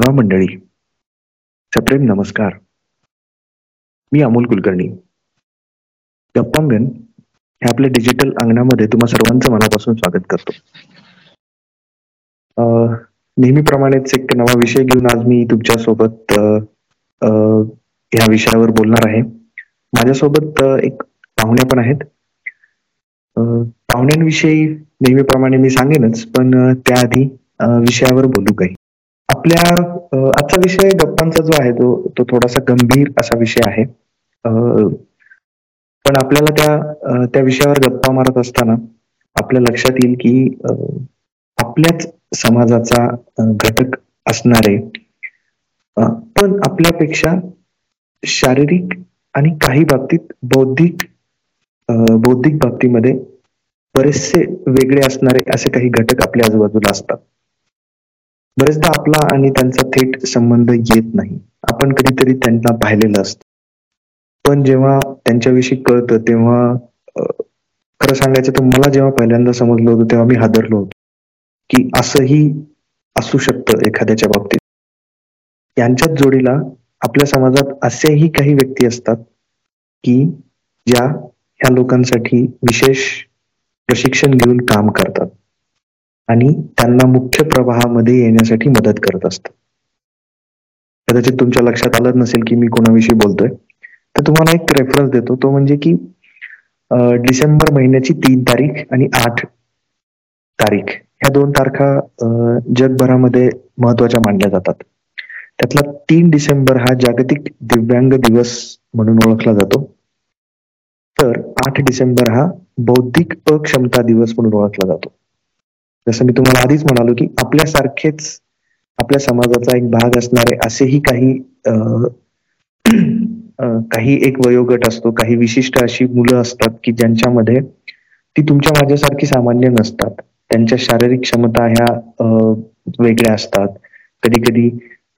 पाहुणा मंडळी. सप्रेम नमस्कार. मी अमोल कुलकर्णी. गप्पांगण हे आपल्या डिजिटल अंगणामध्ये तुम्हा सर्वांचं मनापासून स्वागत करतो. नेहमीप्रमाणेच एक नवा विषय घेऊन आज मी तुमच्यासोबत ह्या विषयावर बोलणार आहे. माझ्यासोबत एक पाहुणे पण आहेत. पाहुण्यांविषयी नेहमीप्रमाणे मी सांगेनच पण त्याआधी विषयावर बोलू काही. आपल्या आजचा विषय गप्पांचा जो आहे तो तो थोडासा गंभीर असा विषय आहे. पण आपल्याला त्या त्या विषयावर गप्पा मारत असताना आपल्या लक्षात येईल की आपल्याच समाजाचा घटक असणारे पण आपल्यापेक्षा शारीरिक आणि काही बाबतीत बौद्धिक बौद्धिक बाबतीमध्ये बरेचसे वेगळे असणारे असे काही घटक आपल्या आजूबाजूला असतात. बरेचदा आपला आणि त्यांचा थेट संबंध येत नाही. आपण कधीतरी त्यांना पाहिलेलं असत. पण जेव्हा त्यांच्याविषयी कळतं तेव्हा खरं सांगायचं तर मला जेव्हा पहिल्यांदा समजलं होतं तेव्हा मी हादरलो होतो. की असंही असू शकतं एखाद्याच्या बाबतीत. यांच्याच जोडीला आपल्या समाजात असेही काही व्यक्ती असतात की ज्या ह्या लोकांसाठी विशेष प्रशिक्षण घेऊन काम करतात. आणि त्यांना मुख्य प्रवाहामध्ये येण्यासाठी मदत करत असतं. कदाचित तुमच्या लक्षात आलं नसेल की मी कोणाविषयी बोलतोय. तर तुम्हाला एक रेफरन्स देतो. तो म्हणजे की डिसेंबर महिन्याची तीन तारीख आणि आठ तारीख. ह्या दोन तारखा जगभरामध्ये महत्त्वाच्या मानल्या जातात. त्यातला तीन डिसेंबर हा जागतिक दिव्यांग दिवस म्हणून ओळखला जातो. तर आठ डिसेंबर हा बौद्धिक अक्षमता दिवस म्हणून ओळखला जातो. जसं मी तुम्हाला आधीच म्हणालो की आपल्यासारखेच आपल्या समाजाचा एक भाग असणारे असेही काही काही एक वयोगट असतो काही विशिष्ट अशी मुलं असतात की ज्यांच्यामध्ये ती तुमच्या माझ्यासारखी सामान्य नसतात. त्यांच्या शारीरिक क्षमता ह्या वेगळ्या असतात. कधी कधी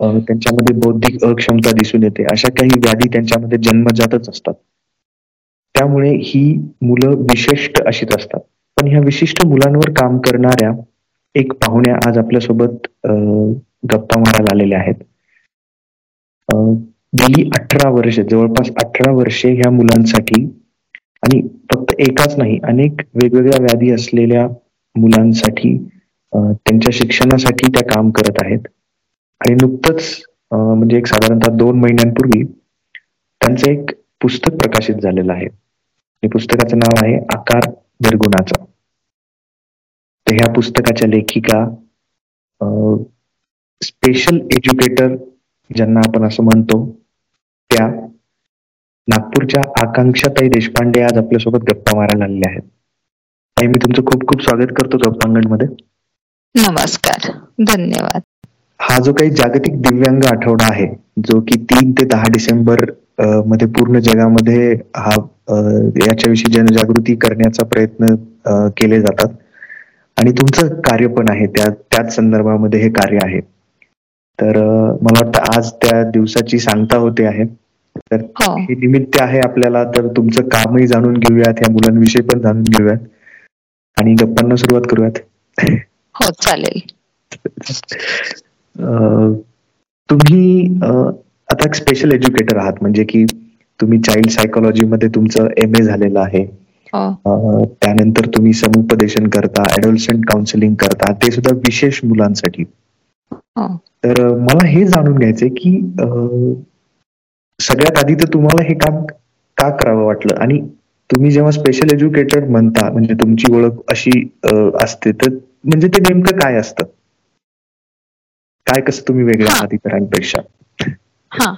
त्यांच्यामध्ये बौद्धिक अक्षमता दिसून येते. अशा काही व्याधी त्यांच्यामध्ये जन्मजातच असतात. त्यामुळे ही मुलं विशिष्ट अशीच असतात. पण ह्या विशिष्ट मुलांवर काम करणाऱ्या एक पाहुण्या आज आपल्यासोबत गप्पा मारायला आलेल्या आहेत. गेली अठरा वर्षे जवळपास अठरा वर्षे ह्या मुलांसाठी आणि फक्त एकाच नाही अनेक वेगवेगळ्या व्याधी असलेल्या मुलांसाठी त्यांच्या शिक्षणासाठी त्या काम करत आहेत. आणि नुकतंच म्हणजे एक साधारणतः दोन महिन्यांपूर्वी त्यांचं एक पुस्तक प्रकाशित झालेलं आहे. पुस्तकाचं नाव आहे आकार निर्गुणाचा. ह्या पुस्तकाच्या लेखिका स्पेशल एज्युकेटर ज्यांना आपण असं म्हणतो त्या नागपूरच्या आकांक्षाताई देशपांडे आज आपल्यासोबत गप्पा मारायला आलेल्या आहेत. ताई मी तुमचं खूप खूप स्वागत करतो गप्पांगणमध्ये नमस्कार. धन्यवाद. हा जो काही जागतिक दिव्यांग आठवडा आहे जो की तीन ते दहा डिसेंबरमध्ये पूर्ण जगामध्ये हा याच्याविषयी जनजागृती करण्याचा प्रयत्न केले जातात. आणि तुमचं कार्य पण आहे त्या त्याच संदर्भामध्ये हे कार्य आहे. तर मला वाटतं आज त्या दिवसाची सांगता होते आहे. तर हो. हे निमित्त आहे आपल्याला तर तुमचं कामही जाणून घेऊयात या मुलांविषयी पण जाणून घेऊयात. आणि गप्पांना सुरुवात करूयात. हो चालेल. तुम्ही आता एक स्पेशल एज्युकेटर आहात म्हणजे की तुम्ही चाइल्ड सायकोलॉजी मध्ये तुमचं एम ए झालेलं आहे. त्यानंतर तुम्ही समुपदेशन करता ऍडोलसंट काउन्सिलिंग करता ते सुद्धा विशेष मुलांसाठी. हो. तर मला हे जाणून घ्यायचंय की सगळ्यात आधी तर तुम्हाला हे काम का करावं वाटलं? आणि तुम्ही जेव्हा स्पेशल एज्युकेटर म्हणता म्हणजे तुमची ओळख अशी असते तर म्हणजे ते नेमकं काय असतं? काय कसं तुम्ही वेगळ्या आहात इतरांपेक्षा हा.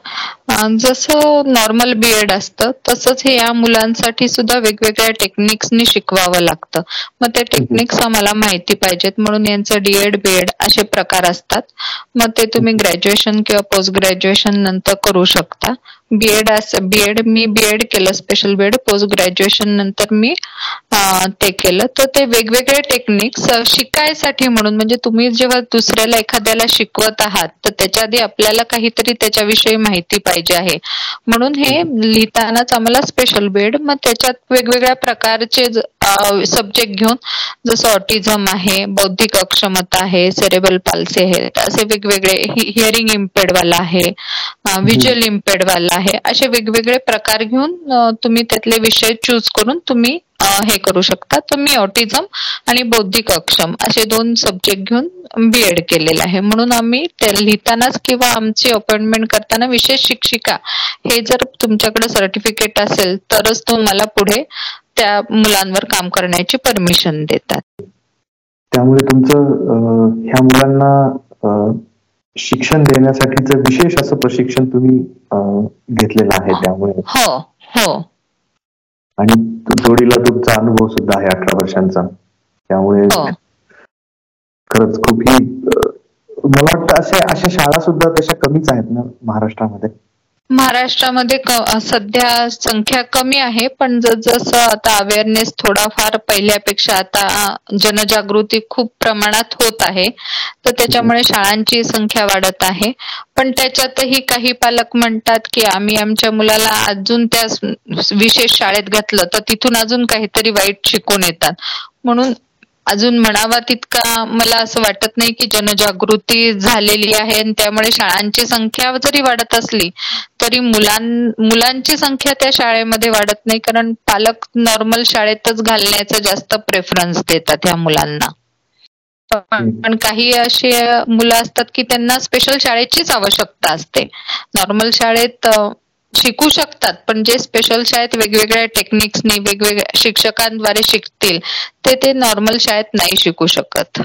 जसं नॉर्मल बीएड असतं तसंच हे या मुलांसाठी सुद्धा वेगवेगळ्या टेक्निक्सनी शिकवावं लागतं. मग त्या टेक्निक्स आम्हाला माहिती पाहिजेत. म्हणून यांचं डीएड बीएड असे प्रकार असतात. मग ते तुम्ही ग्रॅज्युएशन किंवा पोस्ट ग्रॅज्युएशन नंतर करू शकता. बीएड असं बीएड मी बीएड केलं special B Ed post graduation नंतर मी ते केलं. तर ते वेगवेगळे टेक्निक्स शिकायसाठी म्हणून म्हणजे तुम्ही जेव्हा दुसऱ्याला एखाद्याला शिकवत आहात तर त्याच्या आधी आपल्याला काहीतरी त्याच्याविषयी विषयी माहिती पाहिजे आहे. म्हणून हे लिहितानाच आम्हाला स्पेशल बेड मग त्याच्यात वेगवेगळ्या प्रकारचे सब्जेक्ट घेऊन जसं ऑटिझम आहे बौद्धिक अक्षमता आहे सेरेबल पाल्सी आहे असे वेगवेगळे हिअरिंग इम्पेड वाला आहे व्हिज्युअल इम्पेड वाला आहे असे वेगवेगळे प्रकार घेऊन तुम्ही त्यातले विषय चूज करून तुम्ही हे करू शकता. तर मी ऑटिझम आणि बौद्धिक अक्षम असे दोन सब्जेक्ट घेऊन बी एड केलेलं आहे. म्हणून आम्ही लिहितानाच किंवा आमची अपॉइंटमेंट करताना विशेष शिक्षिका हे जर तुमच्याकडे सर्टिफिकेट असेल तरच तुम्हाला पुढे त्या मुलांवर काम करण्याची परमिशन देतात. त्यामुळे तुमचं ह्या मुलांना शिक्षण देण्यासाठीच विशेष असं प्रशिक्षण तुम्ही घेतलेलं आहे त्यामुळे. हो हो. आणि जोडीला तुमचा अनुभव सुद्धा आहे अठरा वर्षांचा त्यामुळे हो. खरंच खूप ही मला वाटतं अशा अशा शाळा सुद्धा तशा कमीच आहेत ना महाराष्ट्रामध्ये महाराष्ट्रामध्ये सध्या संख्या कमी आहे पण जसं आता अवेअरनेस थोडाफार पहिल्यापेक्षा आता जनजागृती खूप प्रमाणात होत आहे तर त्याच्यामुळे शाळांची संख्या वाढत आहे. पण त्याच्यातही काही पालक म्हणतात की आम्ही आमच्या मुलाला अजून त्या विशेष शाळेत घातलं तर तिथून अजून काहीतरी वाईट शिकून येतात. म्हणून अजून म्हणावा तितका मला असं वाटत नाही की जनजागृती झालेली आहे आणि त्यामुळे शाळांची संख्या जरी वाढत असली तरी मुलां मुलांची संख्या त्या शाळेमध्ये वाढत नाही. कारण पालक नॉर्मल शाळेतच घालण्याचा जास्त प्रेफरन्स देतात या मुलांना. पण काही अशी मुलं असतात की त्यांना स्पेशल शाळेचीच आवश्यकता असते. नॉर्मल शाळेत शिकू शकतात पण जे स्पेशल शाळेत वेगवेगळ्या टेक्निक्सनी वेगवेगळ्या शिक्षकांद्वारे शिकतील ते ते नॉर्मल शाळेत नाही शिकू शकत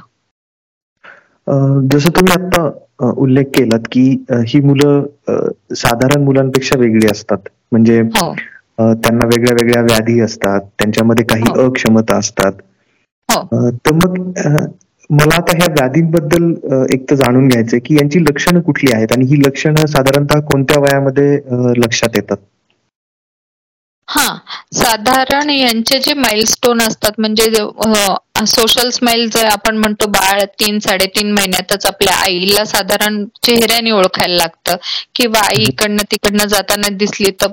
जसं तुम्ही आता उल्लेख केलात की ही मुलं साधारण मुलांपेक्षा वेगळी असतात म्हणजे हो. त्यांना वेगळ्या वेगळ्या व्याधी असतात त्यांच्यामध्ये काही हो. अक्षमता असतात हो. तर मग मला आता ह्या व्याधींबद्दल एक तर जाणून घ्यायचंय की यांची लक्षणं कुठली आहेत आणि ही लक्षणं साधारणतः कोणत्या वयामध्ये लक्षात येतात? हा साधारण यांचे जे माइलस्टोन असतात म्हणजे सोशल स्माइल जर आपण म्हणतो बाळ तीन साडेतीन महिन्यातच आपल्या आईला साधारण चेहऱ्याने ओळखायला लागतं. किंवा आई इकडनं तिकडनं जाताना दिसली तर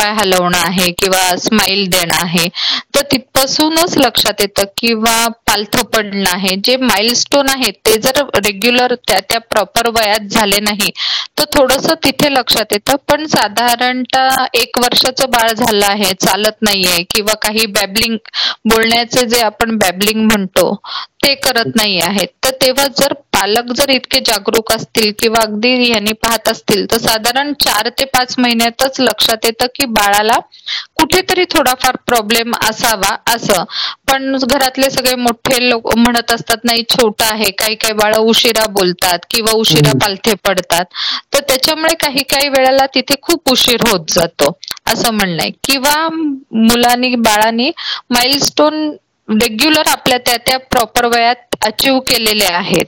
हातपाय हलवणं आहे किंवा स्माइल देणं आहे तर तिथपासूनच लक्षात येतं किंवा पालथं पडणं आहे. जे माइलस्टोन आहेत ते जर रेग्युलर त्या त्या प्रॉपर वयात झाले नाही तर थोडस तिथे लक्षात येतं. पण साधारणतः एक वर्षाचं बाळ झालं आहे चालत नाहीये किंवा काही बॅबलिंग बोलण्याचे जे आपण बॅबलिंग म्हणतो ते करत नाही आहेत. तर तेव्हा जर पालक जर इतके जागरूक असतील किंवा अगदी यांनी पाहत असतील तर साधारण चार ते पाच महिन्यातच लक्षात येतं की बाळाला कुठेतरी थोडाफार प्रॉब्लेम असावा असं. पण घरातले सगळे मोठे लोक म्हणत असतात नाही छोटा आहे. काही काही बाळ उशिरा बोलतात किंवा उशिरा पालथे पडतात. तर त्याच्यामुळे काही काही वेळेला तिथे खूप उशीर होत जातो असं म्हणणं आहे. किंवा मुलांनी बाळांनी माइलस्टोन रेग्युलर आपल्या त्या त्या प्रॉपर वयात अचीव केलेले आहेत.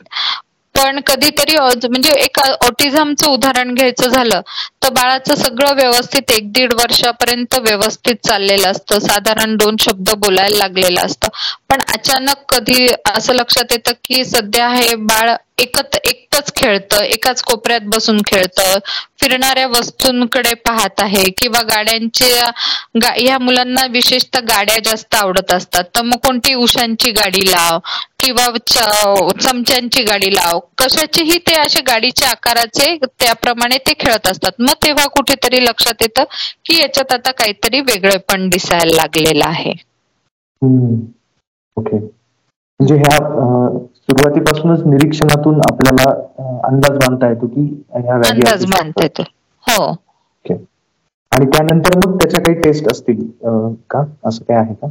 पण कधीतरी म्हणजे एक ऑटिझमचं उदाहरण घ्यायचं झालं तर बाळाचं सगळं व्यवस्थित एक दीड वर्षापर्यंत व्यवस्थित चाललेलं असतं. साधारण दोन शब्द बोलायला लागलेलं असतं. पण अचानक कधी असं लक्षात येतं की सध्या हे बाळ एकच एकटच खेळतं एकाच कोपऱ्यात बसून खेळतं फिरणाऱ्या वस्तूंकडे पाहत आहे किंवा गाड्यांच्या ह्या मुलांना विशेषतः गाड्या जास्त आवडत असतात. तर मग कोणती उशांची गाडी लाव किंवा चमच्यांची गाडी लाव. कशाचीही ते असे गाडीच्या आकाराचे त्याप्रमाणे ते खेळत असतात. मग तेव्हा कुठेतरी लक्षात येतं की याच्यात आता काहीतरी वेगळेपण दिसायला लागलेलं आहे. ओके. म्हणजे ह्या सुरुवातीपासूनच निरीक्षणातून आपल्याला अंदाज बांधता येतो की अंदाज बांधता येतो. हो. आणि त्यानंतर मग त्याच्या काही टेस्ट असतील का? असं काय आहे का?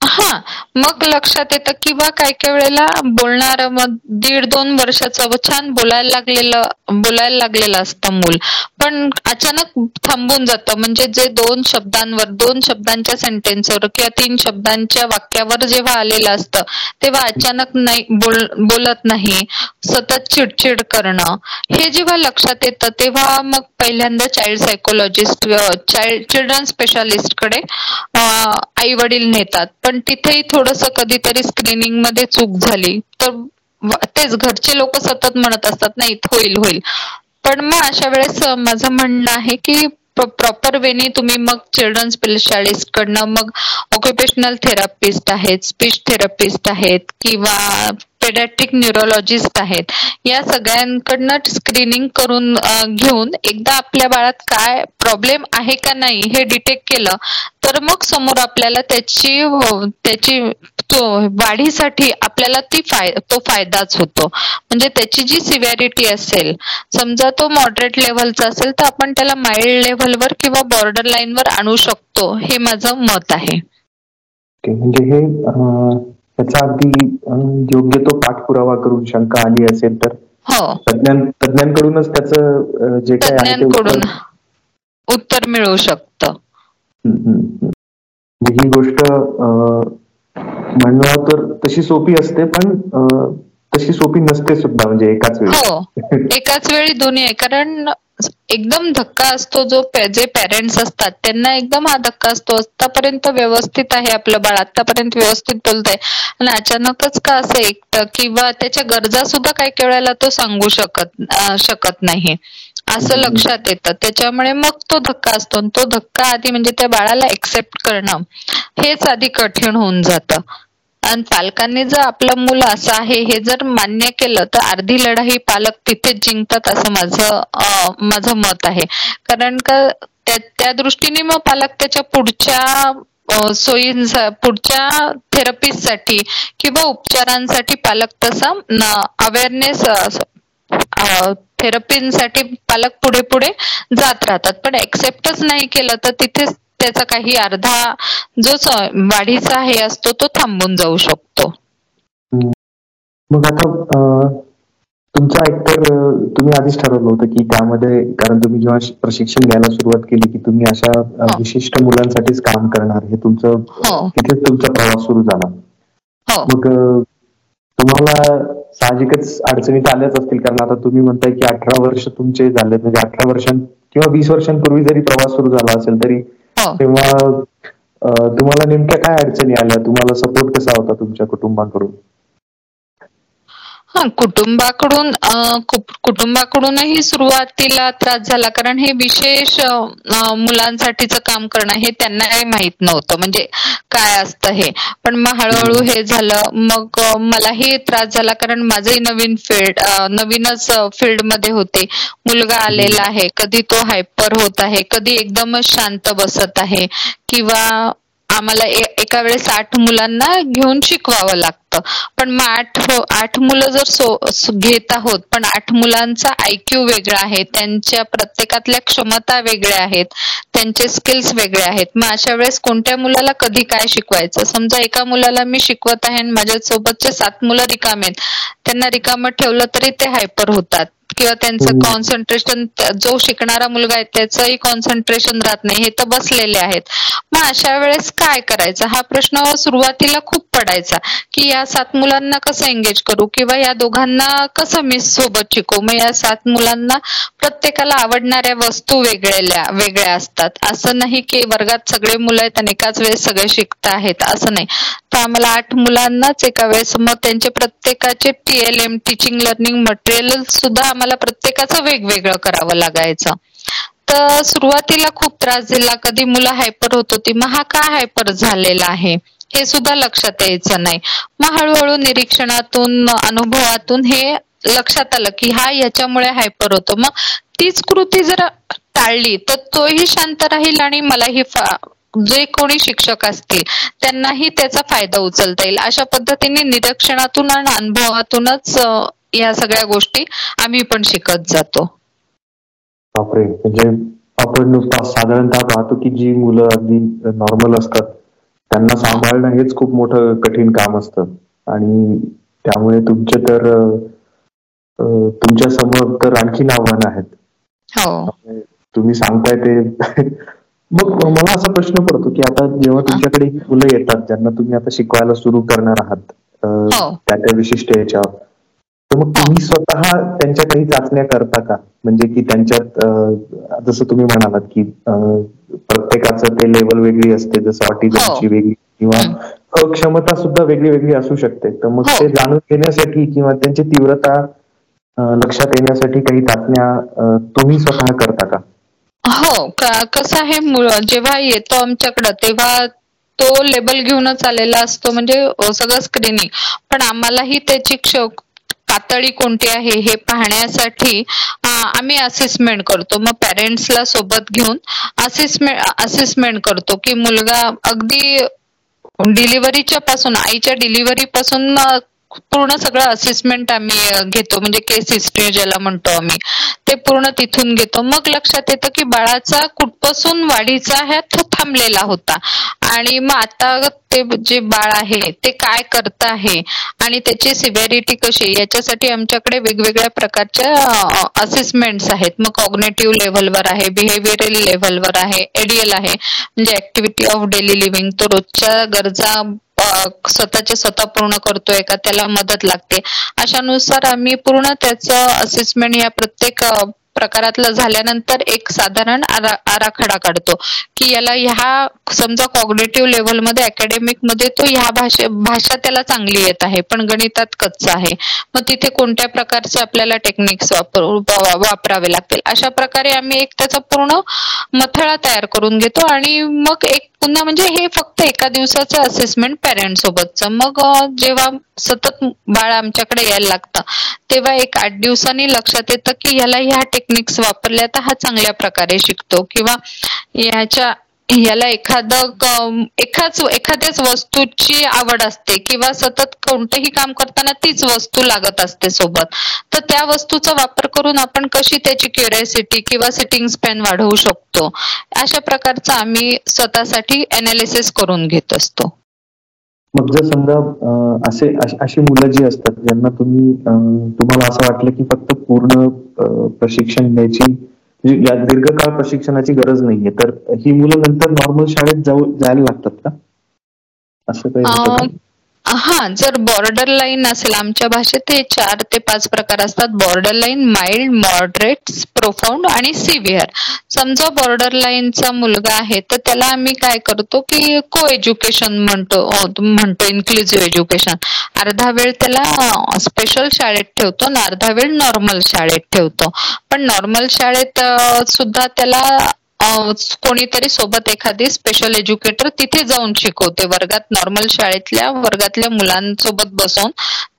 हा मग लक्षात येतं किंवा काही काही वेळेला बोलणार मग दीड दोन वर्षाचं छान बोलायला लागलेलं बोलायला लागलेलं असतं मूल. पण अचानक थांबून जातं. म्हणजे जे दोन शब्दांवर दोन शब्दांच्या सेंटेन्सवर किंवा तीन शब्दांच्या वाक्यावर जेव्हा आलेलं असतं तेव्हा अचानक नाही बोल बोलत नाही सतत चिडचिड करणं हे जेव्हा लक्षात येतं तेव्हा मग पहिल्यांदा चाइल्ड सायकोलॉजिस्ट चाइल्ड चिल्ड्रन स्पेशालिस्टकडे आई वडील नेतात. पण तिथेही थोडस कधीतरी स्क्रीनिंगमध्ये चूक झाली. तर तेच घरचे लोक सतत म्हणत असतात नाही होईल होईल. पण मग अशा वेळेस माझं म्हणणं आहे की प्रॉपर वेनी तुम्ही मग चिल्ड्रन स्पेशालिस्ट कडनं मग ऑक्युपेशनल थेरपिस्ट आहेत स्पीच थेरपिस्ट आहेत किंवा पेडॅट्रिक न्यूरोलॉजिस्ट आहेत. या सगळ्यांकडनं स्क्रीनिंग करून घेऊन एकदा आपल्या बाळात काय प्रॉब्लेम आहे का नाही हे डिटेक्ट केलं तर मग समोर आपल्याला त्याची हो, त्याची वाढीसाठी आपल्याला ती फाय तो फायदाच होतो. म्हणजे त्याची जी सिव्हिरिटी असेल समजा तो मॉडरेट लेव्हलचा असेल तर आपण त्याला माइल्ड लेव्हलवर किंवा बॉर्डर लाईनवर आणू शकतो हे माझं मत आहे. म्हणजे हे त्याचा अगदी योग्य तो पाठपुरावा करून शंका आली असेल तर? हो. तज्ञांकडूनच त्याचं जे काय तज्ञांकडून उत्तर मिळू शकतं. म्हणजे ही गोष्ट म्हणणं तर तशी सोपी असते पण तशी सोपी नसते सुद्धा म्हणजे एकाच वेळी. हो. एकाच वेळी दोन्ही आहे. कारण एकदम धक्का असतो जो जे पेरेंट्स असतात त्यांना एकदम हा धक्का असतो. आतापर्यंत व्यवस्थित आहे आपलं बाळ आतापर्यंत व्यवस्थित बोलतंय. आणि अचानकच का असं एकटं किंवा त्याच्या गरजा सुद्धा काही वेळेला तो सांगू शकत शकत नाही. असं लक्षात येतं. त्याच्यामुळे मग तो धक्का असतो तो धक्का आधी म्हणजे त्या बाळाला एक्सेप्ट करणं हेच आधी कठीण होऊन जातं. आणि पालकांनी जर आपलं मुलं असं आहे हे जर मान्य केलं तर अर्धी लढाई पालक तिथेच जिंकतात असं माझं माझं मत आहे. कारण का त्या दृष्टीने मग पालक त्याच्या पुढच्या सोयींचा पुढच्या थेरपीसाठी किंवा उपचारांसाठी पालक तसा अवेअरनेस थेरपींसाठी पालक पुढे पुढे जात राहतात. पण एक्सेप्टच नाही केलं तर तिथेच त्याचा काही अर्धा जो वाढीचा हे असतो तो थांबून जाऊ शकतो मग आता तुमचा एकतर तुम्ही आधीच ठरवलं होतं की त्यामध्ये कारण तुम्ही जेव्हा प्रशिक्षण घ्यायला सुरुवात केली की तुम्ही अशा हो. विशिष्ट मुलांसाठीच काम करणार हे तुमचं हो. तिथेच तुमचा प्रवास सुरू झाला हो. मग तुम्हाला साहजिकच अडचणीत आल्याच असतील कारण आता तुम्ही म्हणताय की अठरा वर्ष तुमचे झाले म्हणजे अठरा वर्षां किंवा वीस वर्षांपूर्वी जरी प्रवास सुरू झाला असेल तरी हो. तेव्हा तुम्हाला नेमक्या काय अडचणी आल्या? तुम्हाला सपोर्ट कसा होता तुमच्या कुटुंबाकडून? हा कुटुंबाकडून कुटुंबाकडूनही सुरुवातीला त्रास झाला. कारण हे विशेष मुलांसाठीच काम करणं हे त्यांनाही माहीत नव्हतं. म्हणजे काय असतं हे? पण मग हळूहळू हे झालं. मग मलाही त्रास झाला. कारण माझंही नवीन फील्ड नवीनच फील्डमध्ये होते. मुलगा आलेला आहे. कधी तो हायपर होत आहे. कधी एकदमच शांत बसत आहे. किंवा आम्हाला एका वेळेस आठ मुलांना घेऊन शिकवावं लागतं. पण मग आठ हो, आठ मुलं जर सो घेत आहोत पण आठ मुलांचा आयक्यू वेगळा आहे त्यांच्या प्रत्येकातल्या क्षमता वेगळ्या आहेत त्यांचे स्किल्स वेगळे आहेत मग अशा वेळेस कोणत्या मुलाला कधी काय शिकवायचं? समजा एका मुलाला मी शिकवत आहे आणि माझ्या सोबतचे सात मुलं रिकामे आहेत त्यांना रिकामं ठेवलं तरी ते हायपर होतात. किंवा त्यांचं कॉन्सन्ट्रेशन जो शिकणारा मुलगा आहे त्याचंही कॉन्सन्ट्रेशन राहत नाही. हे तर बसलेले आहेत. मग अशा वेळेस काय करायचं? हा प्रश्न सुरुवातीला खूप पडायचा की या सात मुलांना कसं एंगेज करू? किंवा या दोघांना कसं मी सोबत शिकू? मग या सात मुलांना प्रत्येकाला आवडणाऱ्या वस्तू वेगळ्या वेगळ्या असतात. असं नाही की वर्गात सगळे मुलं आहेत आणि एकाच वेळेस सगळे शिकता आहेत. असं नाही. तर आम्हाला आठ मुलांनाच एका वेळेस मग त्यांचे प्रत्येकाचे T L M teaching learning material सुद्धा आम्हाला प्रत्येकाचं वेगवेगळं करावं लागायचं. तर सुरुवातीला खूप त्रास दिला. कधी मुलं हायपर होत होती. मग हा का हायपर झालेला आहे? हे सुद्धा लक्षात यायचं नाही. मग हळूहळू निरीक्षणातून अनुभवातून हे लक्षात आलं की हा याच्यामुळे हायपर होतो. मग तीच कृती जर टाळली तर तोही शांत राहील आणि मलाही जे कोणी शिक्षक असतील त्यांनाही त्याचा फायदा उचलता येईल. अशा पद्धतीने निरीक्षणातून आणि अनुभवातूनच या सगळ्या गोष्टी आम्ही पण शिकत जातो बापरे म्हणजे आपण नुसतं साधारणतः पाहतो की जी मुलं अगदी नॉर्मल असतात त्यांना सांभाळणं हेच खूप मोठं कठीण काम असतं आणि त्यामुळे तुमचे तर तुमच्यासमोर तर आणखीन आव्हान आहेत हो. तुम्ही सांगताय ते मग मला असा प्रश्न पडतो की आता जेव्हा तुमच्याकडे मुलं येतात ज्यांना तुम्ही आता शिकवायला सुरू करणार आहात हो. त्या त्या विशिष्ट याच्यावर तर मग तुम्ही स्वतः त्यांच्या काही चाचण्या करता का? म्हणजे की त्यांच्यात जसं तुम्ही म्हणालात की प्रत्येकाचं ते लेवल वेगळी असते जसं ऑटिझमची हो. वेगळी किंवा क्षमता सुद्धा वेगळी वेगळी असू शकते. तर मग हो. ते जाणून घेण्यासाठी किंवा त्यांची तीव्रता लक्षात येण्यासाठी काही चाचण्या तुम्ही स्वतः करता का? हो. कसं आहे जेव्हा येतो आमच्याकडं तेव्हा तो लेबल घेऊनच आलेला असतो म्हणजे सगळं स्क्रीनिंग पण आम्हालाही त्याची पातळी कोणती आहे हे पाहण्यासाठी आम्ही असेसमेंट करतो. मग पॅरेंट्सला सोबत घेऊन असेसमेंट असेसमेंट करतो की मुलगा अगदी डिलिव्हरीच्या पासून आईच्या डिलिव्हरी पासून पूर्ण सगळं असेसमेंट आम्ही घेतो. म्हणजे केस हिस्ट्री ज्याला म्हणतो आम्ही ते पूर्ण तिथून घेतो. मग लक्षात येतं की बाळाचा कुठपासून वाढीचा ह्या तो थांबलेला होता. आणि मग आता ते जे बाळ आहे ते काय करत आहे आणि त्याची सिव्हिरिटी कशी याच्यासाठी आमच्याकडे वेगवेगळ्या प्रकारच्या असेसमेंट्स आहेत. मग कॉग्नेटिव्ह लेव्हलवर आहे बिहेव्हिअरल लेव्हलवर आहे एडीएल आहे. म्हणजे ऍक्टिव्हिटी ऑफ डेली लिव्हिंग तो रोजच्या गरजा स्वतःचे स्वतः पूर्ण करतोय का त्याला मदत लागते. अशानुसार आम्ही पूर्ण त्याचं असेसमेंट या प्रत्येक प्रकारातलं झाल्यानंतर एक साधारण आराखडा काढतो. की याला ह्या समजा कॉग्नेटिव्ह लेव्हलमध्ये अकॅडमिकमध्ये तो ह्या भाषे भाषा त्याला चांगली येत आहे पण गणितात कच्चा आहे. मग तिथे कोणत्या प्रकारचे आपल्याला टेक्निक्स वापरावे लागतील? अशा प्रकारे आम्ही एक त्याचा पूर्ण मथळा तयार करून घेतो आणि मग एक पुन्हा म्हणजे हे फक्त एका दिवसाचं असेसमेंट पॅरेंट सोबतचं. मग जेव्हा सतत बाळ आमच्याकडे यायला लागतं तेव्हा एक आठ दिवसांनी लक्षात येतं की ह्याला ह्या टेक्निक्स वापरल्या तर हा चांगल्या प्रकारे शिकतो. किंवा ह्याच्या याला एखादं एखाच एखाद्याच वस्तूची आवड असते किंवा सतत कोणतंही काम करताना तीच वस्तू लागत असते सोबत. तर त्या वस्तूचा वापर करून आपण कशी त्याची क्युरियोसिटी किंवा सिटिंग स्पॅन वाढवू शकतो? अशा प्रकारचं आम्ही स्वतःसाठी अनालिसिस करून घेत असतो. मग जर समजा असे अशी मुलं जी असतात ज्यांना तुम्ही तुम्हाला असं वाटलं की फक्त पूर्ण प्रशिक्षण द्यायची दीर्घकाळ प्रशिक्षणाची गरज नाहीये. तर ही मुलं नंतर नॉर्मल शाळेत जाऊ जायला लागतात का? असं काही हा जर बॉर्डर लाईन असेल आमच्या भाषेत हे चार ते पाच प्रकार असतात. Borderline mild moderate profound आणि सिव्हिअर समजा बॉर्डर लाईनचा मुलगा आहे तर त्याला आम्ही काय करतो की को एज्युकेशन म्हणतो म्हणतो इन्क्लुझिव्ह एज्युकेशन अर्धा वेळ त्याला स्पेशल शाळेत ठेवतो आणि अर्धा वेळ नॉर्मल शाळेत ठेवतो. पण नॉर्मल शाळेत सुद्धा त्याला कोणीतरी सोबत एखादी स्पेशल एज्युकेटर तिथे जाऊन शिकवते. वर्गात नॉर्मल शाळेतल्या वर्गातल्या मुलांसोबत बसून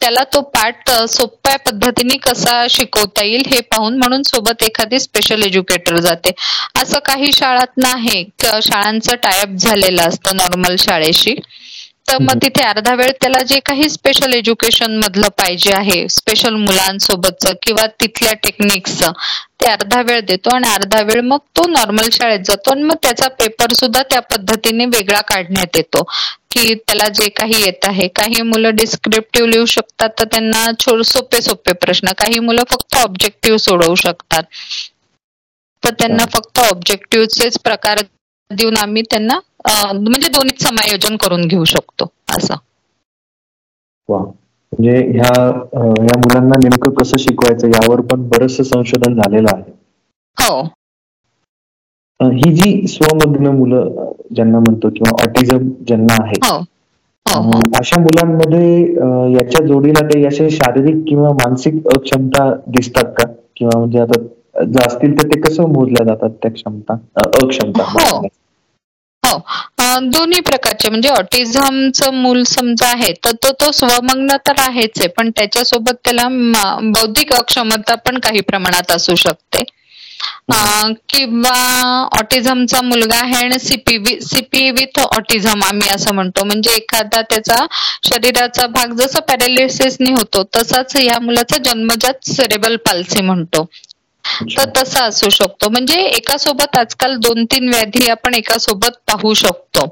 त्याला तो पाठ सोप्या पद्धतीने कसा शिकवता येईल हे पाहून म्हणून सोबत एखादी स्पेशल एज्युकेटर जाते. असं काही शाळात नाही. शाळांचं टायअप झालेलं असतं नॉर्मल शाळेशी. तर मग तिथे अर्धा वेळ त्याला जे काही स्पेशल एज्युकेशन मधलं पाहिजे आहे स्पेशल मुलांसोबतच किंवा तिथल्या टेक्निक्सचं ते अर्धा वेळ देतो आणि अर्धा वेळ मग तो नॉर्मल शाळेत जातो आणि मग त्याचा पेपर सुद्धा त्या पद्धतीने वेगळा काढण्यात येतो. की त्याला जे काही येत आहे काही मुलं डिस्क्रिप्टिव्ह लिहू शकतात तर त्यांना सोपे सोपे प्रश्न काही मुलं फक्त ऑब्जेक्टिव्ह सोडवू शकतात. तर त्यांना फक्त ऑब्जेक्टिव्हचेच प्रकार देऊन आम्ही त्यांना म्हणजे दोन्हीच समायोजन करून घेऊ शकतो असं. म्हणजे ह्या ह्या मुलांना नेमकं कसं शिकवायचं यावर पण बरंचसं संशोधन झालेलं आहे. हो. ही जी स्वमग्न मुलं ज्यांना म्हणतो किंवा ऑटिझम ज्यांना आहे हो. हो, हो. अशा मुलांमध्ये याच्या जोडीला काही असे शारीरिक किंवा मानसिक अक्षमता दिसतात का? किंवा म्हणजे आता असतील तर ते कसं मोजल्या जातात त्या क्षमता अक्षमता? हो. दोन्ही प्रकारचे म्हणजे ऑटिझमचं मूल समजा आहे तर तो तो स्वमग्न तर आहेच आहे पण त्याच्यासोबत त्याला बौद्धिक अक्षमता पण काही प्रमाणात असू शकते. किंवा ऑटिझमचा मुलगा आहे आणि सीपी सीपी विथ ऑटिझम आम्ही असं म्हणतो. म्हणजे एखादा त्याचा शरीराचा भाग जसा पॅरालिसिसनी होतो तसाच या मुलाचा जन्मजात सेरेबल पाल्सी म्हणतो. तर तसा असू शकतो. म्हणजे एका सोबत आजकाल दोन तीन व्याधी आपण एका सोबत पाहू शकतो.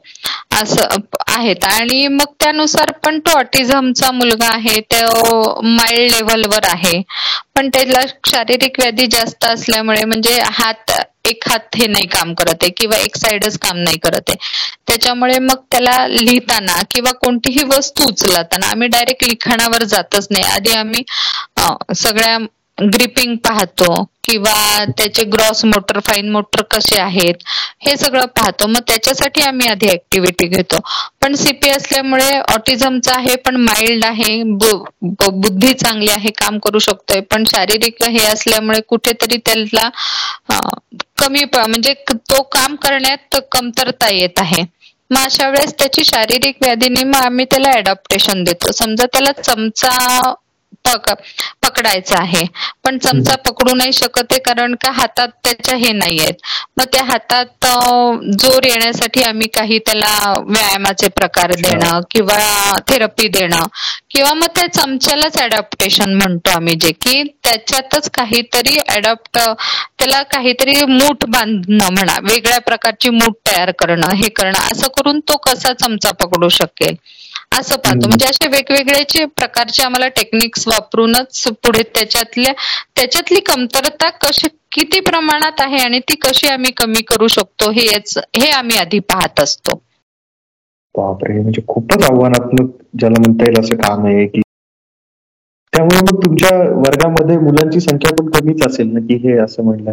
असं आहेत. आणि मग त्यानुसार पण तो ऑटिझमचा मुलगा आहे तो माइल्ड लेव्हलवर आहे. पण त्याला शारीरिक व्याधी जास्त असल्यामुळे म्हणजे हात एक हात हे नाही काम करत आहे किंवा एक साइडच काम नाही करत आहे. त्याच्यामुळे मग त्याला लिहिताना किंवा कोणतीही वस्तू उचलताना आम्ही डायरेक्ट लिखाणावर जातच नाही. आधी आम्ही सगळ्या ग्रिपिंग पाहतो. किंवा त्याचे ग्रॉस मोटर फाईन मोटर कसे आहेत हे सगळं पाहतो. मग त्याच्यासाठी आम्ही आधी ऍक्टिव्हिटी घेतो. पण सीपी असल्यामुळे ऑटिझमचा आहे पण माइल्ड आहे बुद्धी चांगली आहे काम करू शकतोय. पण शारीरिक हे असल्यामुळे कुठेतरी त्याला कमी म्हणजे तो काम करण्यात कमतरता येत आहे. मग अशा वेळेस त्याची शारीरिक व्याधीने मग आम्ही त्याला अडॅप्टेशन देतो. समजा त्याला चमचा पकडायचा आहे. पण चमचा पकडू नाही शकत आहे कारण का हातात त्याच्या हे नाही आहेत. मग त्या हातात जोर येण्यासाठी आम्ही काही त्याला व्यायामाचे प्रकार देणं किंवा थेरपी देणं किंवा मग त्या चमच्यालाच अडॅप्टेशन म्हणतो आम्ही जे की त्याच्यातच काहीतरी अडॅप्ट त्याला काहीतरी मूठ बांधणं म्हणा वेगळ्या प्रकारची मूठ तयार करणं हे करणं असं करून तो कसा चमचा पकडू शकेल? असं पाहतो. म्हणजे असे वेगवेगळ्याचे प्रकारचे आम्हाला टेक्निक्स वापरूनच पुढे त्याच्यातल्या त्याच्यातली कमतरता कशी किती प्रमाणात आहे आणि ती कशी आम्ही कमी करू शकतो हे हे आम्ही आधी पाहत असतो. बापरे म्हणजे खूपच आव्हानात्मक ज्याला म्हणता येईल असं काम आहे की त्यामुळे मग तुमच्या वर्गामध्ये मुलांची संख्या पण कमीच असेल ना की हे असं म्हणलं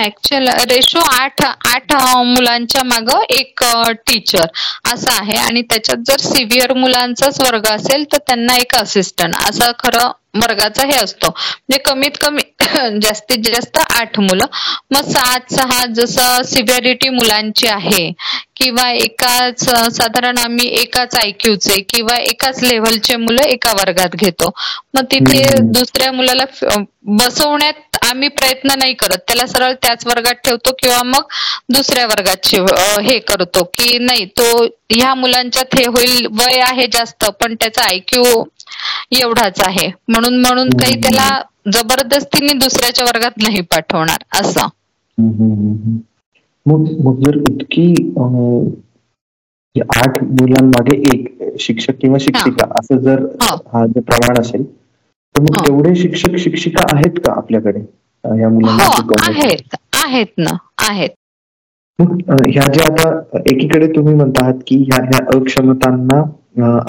ऍक्च्युअल रेशो आठ आठ मुलांच्या माग एक टीचर असं आहे. आणि त्याच्यात जर सिव्हिअर मुलांचाच वर्ग असेल तर त्यांना एक असिस्टंट असं खरं वर्गाचा हे असतो. म्हणजे कमीत कमी जास्तीत जास्त आठ मुलं. मग सात सहा जसं सिव्हिअरिटी मुलांची आहे किंवा एकाच साधारण आम्ही एकाच आयक्यूचे किंवा एकाच लेव्हलचे मुलं एका वर्गात घेतो. मग तिथे दुसऱ्या मुलाला बसवण्यात आम्ही प्रयत्न नाही करत. त्याला सरळ त्याच वर्गात ठेवतो किंवा मग दुसऱ्या वर्गात हे करतो की नाही तो ह्या मुलांच्यात हे होईल वय आहे जास्त पण त्याचा आयक्यू एवढाच आहे. म्हणून म्हणून काही त्याला जबरदस्तीने दुसऱ्याच्या वर्गात नाही पाठवणार असं. मग जर इतकी आठ मुलांमागे एक शिक्षक किंवा शिक्षिका असं जर हा. जर प्रमाण असेल तर मग तेवढे शिक्षक शिक्षिका आहेत का आपल्याकडे? या मुलांना आहेत आहेत ना आहेत. ह्या ज्या आता एकीकडे तुम्ही म्हणता आहात की ह्या ह्या अक्षमतांना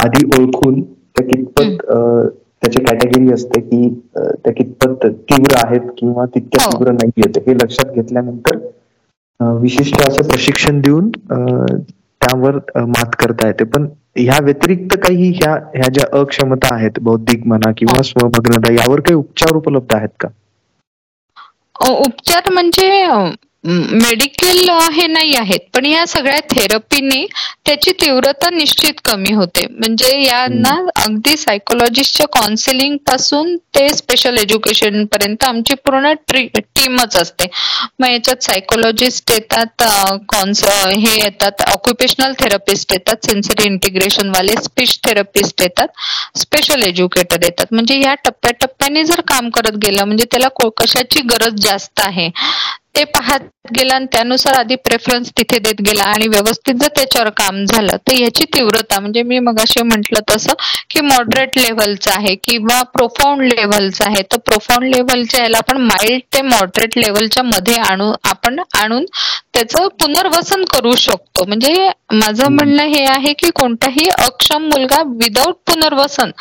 आधी ओळखून त्या कितपत त्याची कॅटेगरी असते की त्या कितपत तीव्र आहेत किंवा तितक्या हो. तीव्र नाही आहेत हे लक्षात घेतल्यानंतर विशिष्ट असं प्रशिक्षण देऊन त्यावर मात करता येते पण ह्या व्यतिरिक्त काही ह्या ह्या ज्या अक्षमता आहेत बौद्धिक म्हणा किंवा हो. स्वमग्नता यावर काही उपचार उपलब्ध आहेत का उपचार म्हणजे मेडिकल हे नाही आहेत पण या सगळ्या थेरपीने त्याची तीव्रता निश्चित कमी होते. म्हणजे यांना अगदी सायकोलॉजिस्टच्या काउन्सिलिंगपासून ते स्पेशल एज्युकेशन पर्यंत आमची पूर्ण टीमच असते. मग याच्यात सायकोलॉजिस्ट येतात हे येतात ऑक्युपेशनल थेरपिस्ट येतात सेन्सरी इंटिग्रेशन वाले स्पीच थेरपिस्ट येतात स्पेशल एज्युकेटर येतात. म्हणजे या टप्प्याटप्प्याने जर काम करत गेलं म्हणजे त्याला कशाची गरज जास्त आहे ते पाहत गेला आणि त्यानुसार आधी प्रेफरन्स तिथे देत गेला. आणि व्यवस्थित जर त्याच्यावर काम झालं तर याची तीव्रता म्हणजे मी मगाशी म्हंटल तसं की मॉडरेट लेव्हलचं आहे किंवा प्रोफाऊंड लेव्हलचं आहे. तर प्रोफाऊंड लेव्हलच्या याला आपण माइल्ड ते मॉडरेट लेव्हलच्या मध्ये आणू आपण आणून त्याचं पुनर्वसन करू शकतो. म्हणजे माझं म्हणणं हे आहे की कोणताही अक्षम मुलगा विदाऊट पुनर्वसन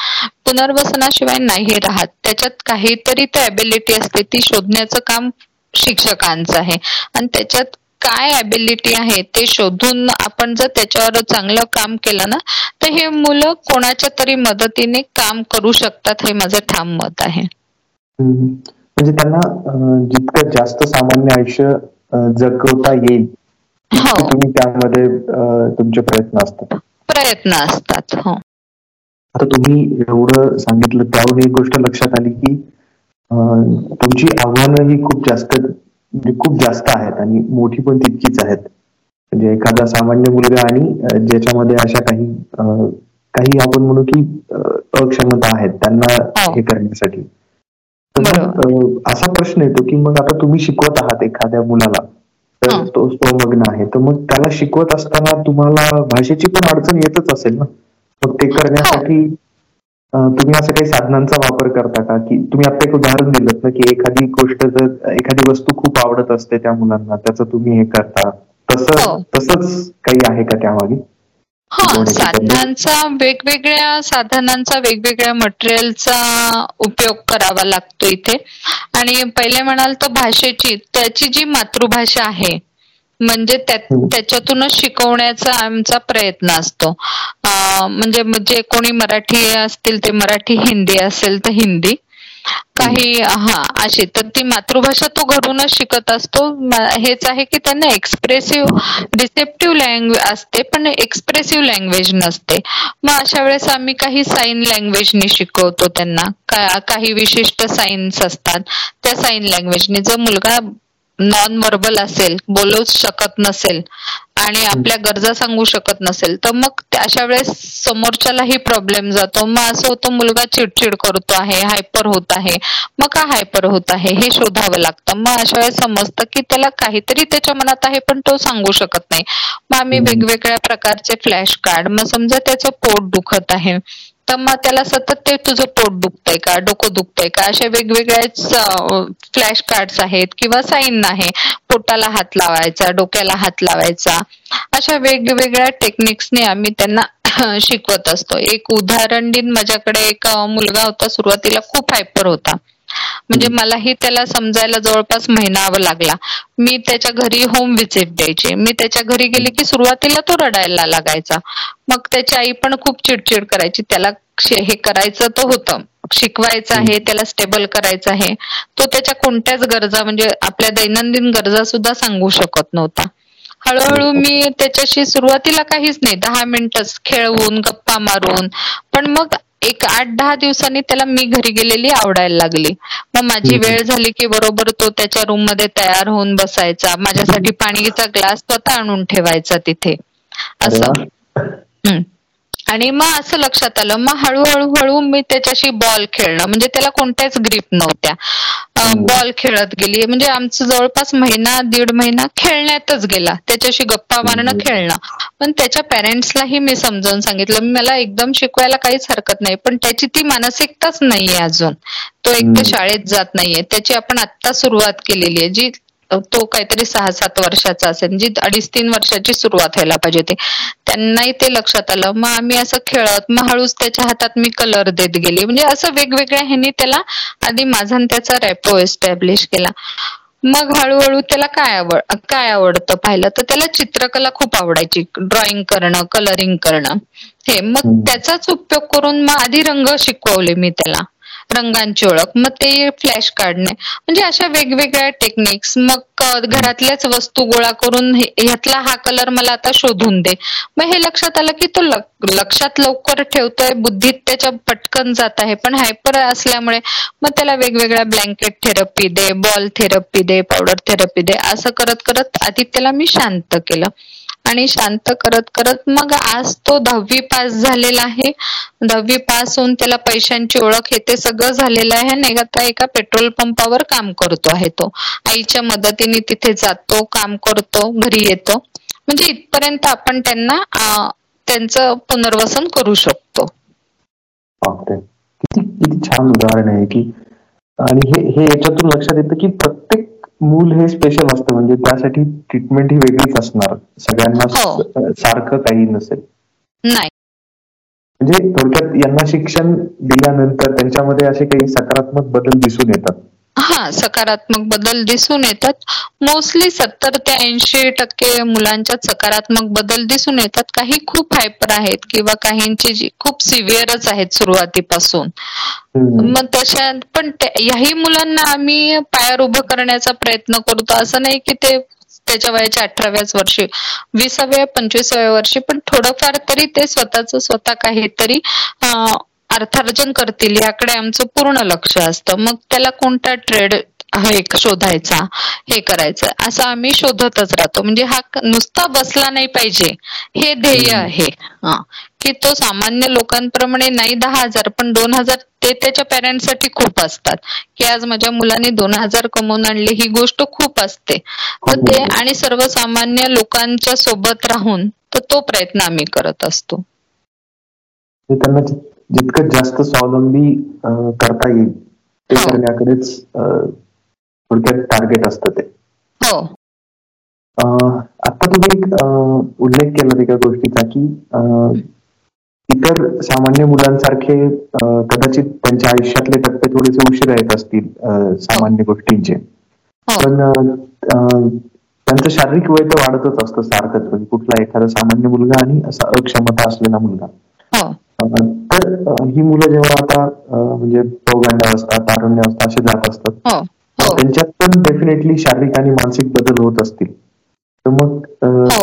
पुनर्वसनाशिवाय नाही राहत. त्याच्यात काहीतरी ते अबिलिटी असते. ती शोधण्याचं काम शिक्षकांचं आहे. आणि त्याच्यात काय अबिलिटी आहे ते शोधून आपण जर त्याच्यावर चांगलं काम केलं ना तर हे मुलं कोणाच्या तरी मदतीने काम करू शकतात हे माझं ठाम मत आहे. म्हणजे त्यांना जितकं जास्त सामान्य आयुष्य जगवता येईल हो. तुम्ही त्यामध्ये तुमचे प्रयत्न असतात. प्रयत्न असतात हो. आता तुम्ही एवढं सांगितलं त्यावर एक गोष्ट लक्षात आली की तुमची आव्हानं ही खूप जास्त म्हणजे खूप जास्त आहेत आणि मोठी पण तितकीच आहेत. म्हणजे एखादा सामान्य मुलगा आणि ज्याच्यामध्ये अशा काही काही आपण म्हणू की अक्षमता आहेत त्यांना हो. हे करण्यासाठी. असा प्रश्न येतो की मग आता तुम्ही शिकवत आहात एखाद्या मुलाला तर तो स्वमग्न आहे. तर मग त्याला शिकवत असताना तुम्हाला भाषेची पण अडचण येतच असेल ना? मग ते करण्यासाठी तुम्ही असं काही साधनांचा वापर करता का? की तुम्ही आता एक उदाहरण दिलं ना की एखादी गोष्ट जर एखादी वस्तू खूप आवडत असते त्या मुलांना त्याचं तुम्ही हे करता. तसं हो. तसंच काही आहे का त्यामागे? हा साधनांचा वेगवेगळ्या साधनांचा वेगवेगळ्या मटेरियलचा उपयोग करावा लागतो इथे. आणि पहिले म्हणाल तर भाषेची त्याची जी मातृभाषा आहे म्हणजे त्याच्यातूनच शिकवण्याचा आमचा प्रयत्न असतो. म्हणजे जे कोणी मराठी असतील ते मराठी हिंदी असेल तर हिंदी. काही हा अशी. तर ती मातृभाषा तो घरूनच शिकत असतो. हेच आहे की त्यांना एक्सप्रेसिव्ह डिसेप्टिव्ह लँग्वेज असते पण एक्सप्रेसिव्ह लँग्वेज नसते. मग अशा वेळेस आम्ही काही साईन लँग्वेजने शिकवतो त्यांना. काही विशिष्ट साईन्स असतात. त्या साईन लँग्वेजने जर मुलगा नॉन वर्बल असेल बोलूच शकत नसेल आणि आपल्या गरजा सांगू शकत नसेल तर मग अशा वेळेस समोरच्यालाही प्रॉब्लेम जातो. मग असं होतं मुलगा चिडचिड करतो आहे हायपर होत आहे. मग का हायपर होत आहे? हे शोधावं लागतं. मग अशा वेळेस समजतं की त्याला काहीतरी त्याच्या मनात आहे पण तो सांगू शकत नाही. मग आम्ही वेगवेगळ्या प्रकारचे फ्लॅश कार्ड मग समजा त्याचं पोट दुखत आहे. तर मग त्याला सतत ते तुझं पोट दुखतंय का? डोकं दुखतंय का? अशा वेगवेगळ्याच फ्लॅश कार्ड्स आहेत किंवा साईन आहे. पोटाला हात लावायचा डोक्याला हात लावायचा. अशा वेगवेगळ्या टेक्निक्सने आम्ही त्यांना शिकवत असतो. एक उदाहरण दिन माझ्याकडे एक मुलगा होता. सुरुवातीला खूप हायपर होता. म्हणजे मलाही त्याला समजायला जवळपास महिनावं लागला. मी त्याच्या घरी होम व्हिजिट द्यायची. मी त्याच्या घरी गेले की सुरुवातीला तो रडायला लागायचा. मग त्याची आई पण खूप चिडचिड करायची. त्याला हे करायचं तर होतं. शिकवायचं आहे त्याला स्टेबल करायचं आहे. तो त्याच्या कोणत्याच गरजा म्हणजे आपल्या दैनंदिन गरजा सुद्धा सांगू शकत नव्हता. हळूहळू मी त्याच्याशी सुरुवातीला काहीच नाही. दहा मिनिटच खेळवून गप्पा मारून. पण मग एक आठ दहा दिवसांनी त्याला मी घरी गेलेली आवडायला लागली. मग माझी वेळ झाली की बरोबर तो त्याच्या रूममध्ये तयार होऊन बसायचा. माझ्यासाठी पाणीचा ग्लास स्वतः आणून ठेवायचा तिथे. असं. आणि मग असं लक्षात आलं मग हळूहळू हळू मी त्याच्याशी बॉल खेळणं म्हणजे त्याला कोणत्याच ग्रीप नव्हत्या. बॉल खेळत गेली. म्हणजे आमचं जवळपास महिना दीड महिना खेळण्यातच गेला. त्याच्याशी गप्पा मारणं खेळणं. पण त्याच्या पॅरेंट्सलाही मी समजावून सांगितलं मला एकदम शिकवायला काहीच हरकत नाही पण त्याची ती मानसिकताच नाहीये अजून. तो एक तर शाळेत जात नाहीये. त्याची आपण आता सुरुवात केलेली आहे जी तो काहीतरी सहा सात वर्षाचा असेल जी अडीच तीन वर्षाची सुरुवात व्हायला पाहिजे होती. त्यांनाही ते लक्षात आलं. मग आम्ही असं खेळत मग हळूच त्याच्या हातात मी कलर देत गेली. म्हणजे असं वेगवेगळ्या ह्यांनी त्याला आधी माझा त्याचा रॅपो एस्टॅब्लिश केला. मग हळूहळू त्याला काय आवड काय आवडतं पाहिलं तर त्याला चित्रकला खूप आवडायची. ड्रॉइंग करणं कलरिंग करणं. हे मग त्याचाच उपयोग करून मग आधी रंग शिकवले मी त्याला. रंगांची ओळख मग ते फ्लॅश काढणे. म्हणजे अशा वेगवेगळ्या टेक्निक्स मग घरातल्याच वस्तू गोळा करून ह्यातला हा कलर मला आता शोधून दे. मग हे लक्षात आलं की तो लक्षात लवकर ठेवतोय बुद्धीत त्याच्या पटकन जात आहे. पण हायपर असल्यामुळे मग त्याला वेगवेगळ्या ब्लँकेट थेरपी दे बॉल थेरपी दे पावडर थेरपी दे असं करत करत आदित्यला मी शांत केलं. आणि शांत करत करत मग आज तो दहावी पास झालेला आहे. दहावी पास होऊन त्याला पैशांची ओळख हे ते सगळं झालेलं आहे. आणि आता एका पेट्रोल पंपावर काम करतो आहे तो. आईच्या मदतीने तिथे जातो काम करतो घरी येतो. म्हणजे इथपर्यंत आपण त्यांना त्यांचं पुनर्वसन करू शकतो. किती किती छान उदाहरण आहे की आणि हे हे याच्यातून लक्षात येतं की प्रत्येक मूल हे स्पेशल असतं. म्हणजे त्यासाठी ट्रीटमेंट ही वेगळीच असणार. सगळ्यांना हो. सारखं काही नसेल. नाही. म्हणजे थोडक्यात यांना शिक्षण दिल्यानंतर त्यांच्यामध्ये असे काही सकारात्मक बदल दिसून येतात. हा सकारात्मक बदल दिसून येतात. मोस्टली सत्तर ते ऐंशी टक्के मुलांच्यात सकारात्मक बदल दिसून येतात. काही खूप हायपर आहेत किंवा काहींची खूप सिव्हिअरच आहेत सुरुवातीपासून. मग तशा पण याही मुलांना आम्ही पायावर उभं करण्याचा प्रयत्न करतो. असं नाही की ते त्याच्या वयाच्या अठराव्याच वर्षी विसाव्या पंचवीसाव्या वर्षी पण थोडंफार तरी ते स्वतःच स्वतः काहीतरी अर्थार्जन करतील याकडे आमचं पूर्ण लक्ष असतं. मग त्याला कोणता ट्रेड हे शोधायचा हे करायचं असं आम्ही शोधतच राहतो. म्हणजे हा नुसता बसला नाही पाहिजे. हे ध्येय आहे. की तो सामान्य लोकांप्रमाणे नाही दहा हजार पण दोन हजार ते त्याच्या पॅरेंट्ससाठी खूप असतात. की आज माझ्या मुलाने दोन हजार कमवून आणले ही गोष्ट खूप असते. तर ते आणि सर्वसामान्य लोकांच्या सोबत राहून तर तो प्रयत्न आम्ही करत असतो. त्यांना जितकं जास्त स्वावलंबी करता येईल ते हो. करण्याकडेच थोडक्यात टार्गेट असतं ते हो आता तुम्ही उल्लेख केला एका गोष्टीचा की इतर सामान्य मुलांसारखे कदाचित त्यांच्या आयुष्यातले टप्पे थोडेसे उशीर येत असतील सामान्य गोष्टींचे हो. पण त्यांचं शारीरिक वय तर वाढतच असतं सारखंच म्हणजे कुठला एखादा सामान्य मुलगा आणि असा अक्षमता असलेला मुलगा. तर ही मुलं जेव्हा आता म्हणजे असतात तारुण्य असतात असे जात असतात हो. त्यांच्यात पण डेफिनेटली शारीरिक आणि मानसिक बदल होत असतील. तर मग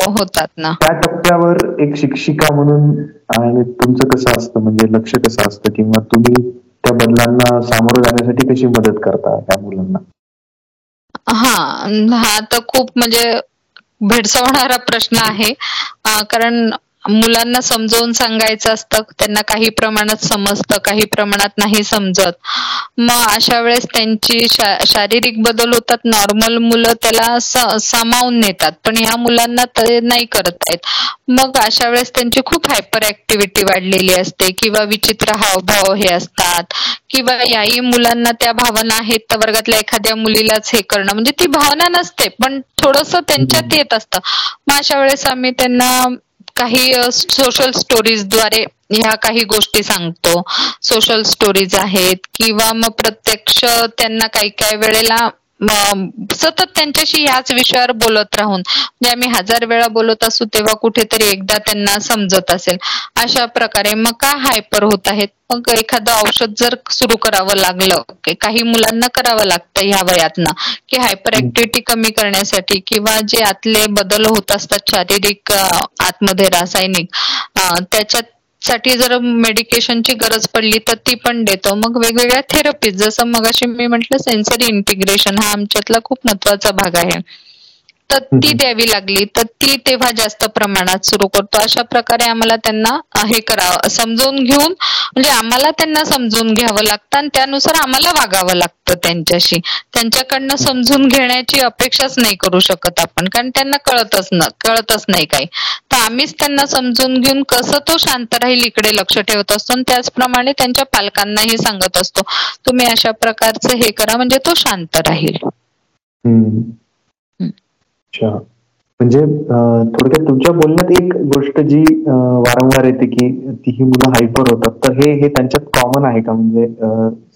होतात ना. त्या टप्प्यावर एक शिक्षिका म्हणून आणि तुमचं कसं असतं म्हणजे लक्ष कसं असतं किंवा तुम्ही त्या बदलांना सामोरं जाण्यासाठी कशी मदत करता त्या मुलांना? हा हा तर खूप म्हणजे भेडसावणारा प्रश्न आहे. कारण मुलांना समजावून सांगायचं असतं त्यांना काही प्रमाणात समजतं काही प्रमाणात नाही समजत. मग अशा वेळेस त्यांची शारीरिक बदल होतात नॉर्मल मुलं त्याला सामावून नेतात पण या मुलांना ते नाही करत आहेत. मग अशा वेळेस त्यांची खूप हायपर ऍक्टिव्हिटी वाढलेली असते किंवा विचित्र हावभाव हे असतात किंवा याही मुलांना त्या भावना आहेत तर वर्गातल्या एखाद्या मुलीलाच हे करणं म्हणजे ती भावना नसते पण थोडस त्यांच्यात येत असतं. मग अशा वेळेस आम्ही त्यांना काही सोशल स्टोरीजद्वारे ह्या काही गोष्टी सांगतो. सोशल स्टोरीज आहेत किंवा मग प्रत्यक्ष त्यांना काही काही वेळेला सतत त्यांच्याशी याच विषयावर बोलत राहून म्हणजे आम्ही हजार वेळा बोलत असू तेव्हा कुठेतरी एकदा त्यांना समजत असेल. अशा प्रकारे मग का हायपर होत आहेत? मग एखादं औषध जर सुरू करावं लागलं काही मुलांना करावं लागतं ह्या वयातनं की हायपर ऍक्टिव्हिटी कमी करण्यासाठी किंवा जे आतले बदल होत असतात शारीरिक आतमध्ये रासायनिक त्याच्यात साठी जर मेडिकेशनची गरज पडली तर ती पण देतो. मग वेगवेगळ्या थेरपीज जसं मगाशी मी म्हटलं सेन्सरी इंटिग्रेशन हा आमच्यातला खूप महत्त्वाचा भाग आहे. तर ती द्यावी लागली. तर ती तेव्हा जास्त प्रमाणात सुरू करतो. अशा प्रकारे आम्हाला त्यांना हे करावं समजून घेऊन म्हणजे आम्हाला त्यांना समजून घ्यावं लागतं आणि त्यानुसार आम्हाला वागावं लागतं त्यांच्याशी. त्यांच्याकडनं समजून घेण्याची अपेक्षाच नाही करू शकत आपण कारण त्यांना कळतच न कळतच नाही काही. तर आम्हीच त्यांना समजून घेऊन कसं तो शांत राहील इकडे लक्ष ठेवत असतो आणि त्याचप्रमाणे त्यांच्या पालकांनाही सांगत असतो. तुम्ही अशा प्रकारचं हे करा म्हणजे तो शांत राहील. अच्छा. म्हणजे थोडक्यात तुमच्या बोलण्यात एक गोष्ट जी वारंवार येते की ती ही मुलं हायपर होतात. तर हे हे त्यांच्यात कॉमन आहे का? म्हणजे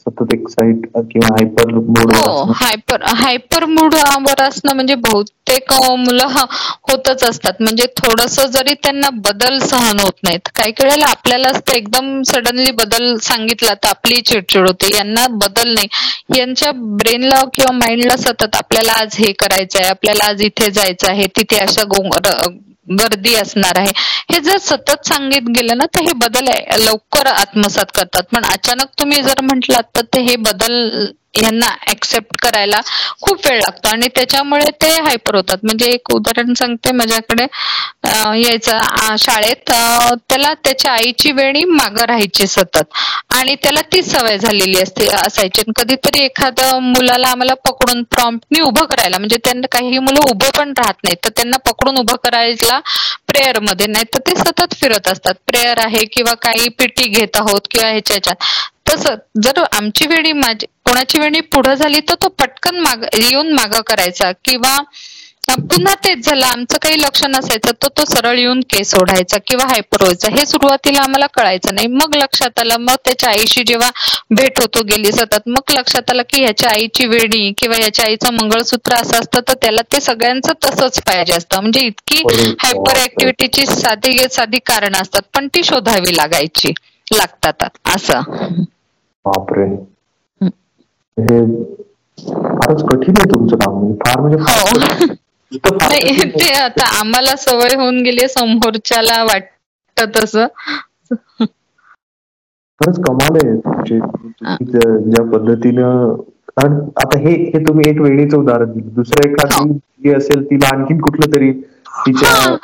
सतत एक्साइट किंवा hyper mood hyper hyper mood वर असणं म्हणजे बहुतेक मुलं होतच असतात. म्हणजे थोडस जरी त्यांना बदल सहन होत नाहीत. काही वेळेला आपल्यालाच ते एकदम सडनली बदल सांगितला तर आपली चिडचिड होते. यांना बदल नाही. यांच्या ब्रेनला किंवा माइंडला सतत आपल्याला आज हे करायचं आहे आपल्याला आज इथे जायचं आहे तिथे अशा गर्दी असणार आहे. हे जर सतत सांगित गेलं ना तर हे बदल लवकर आत्मसात करतात. पण अचानक तुम्ही जर म्हटलात तर ते हे बदल यांना ऍक्सेप्ट करायला खूप वेळ लागतो. आणि त्याच्यामुळे ते हायपर होतात. म्हणजे एक उदाहरण सांगते माझ्याकडे. यायचं शाळेत त्याला त्याच्या आईची वेणी मागं राहायची सतत. आणि त्याला ती सवय झालेली असते असायची. कधीतरी एखादं मुलाला आम्हाला पकडून प्रॉम्प्टनी उभं करायला म्हणजे त्यांना काही मुलं उभं पण राहत नाही तर त्यांना पकडून उभं करायला प्रेयरमध्ये. नाही तर ते सतत फिरत असतात. प्रेयर आहे किंवा काही पिटी घेत आहोत किंवा ह्याच्या तसं जर आमची वेळी माझी कोणाची वेळी पुढं झाली तर तो पटकन माग येऊन माग करायचा. किंवा पुन्हा तेच झालं आमचं काही लक्ष नसायचं तर तो सरळ येऊन केस ओढायचा किंवा हायपर व्हायचा. हे सुरुवातीला आम्हाला कळायचं नाही. मग लक्षात आलं मग त्याच्या आईशी जेव्हा भेट होतो गेली सतत मग लक्षात आलं की ह्याच्या आईची वेडी किंवा ह्याच्या आईचं मंगळसूत्र असं असतं तर त्याला ते सगळ्यांचं तसंच पाहिजे असतं. म्हणजे इतकी हायपर ऍक्टिव्हिटीची साधी साधी कारण असतात पण ती शोधावी लागायची लागतात. असं. बापरे. हे. फारच कठीण आहे तुमचं काम. म्हणजे फार म्हणजे हो. ते आता आम्हाला सवय होऊन गेली समोरच्याला वाटत तस खरंच कमाल आहे म्हणजे ज्या पद्धतीनं कारण आता हे हे तुम्ही एक वेळीच उदाहरण दिलं. दुसरं एखादी. असेल तिला आणखीन कुठलं तरी तिच्या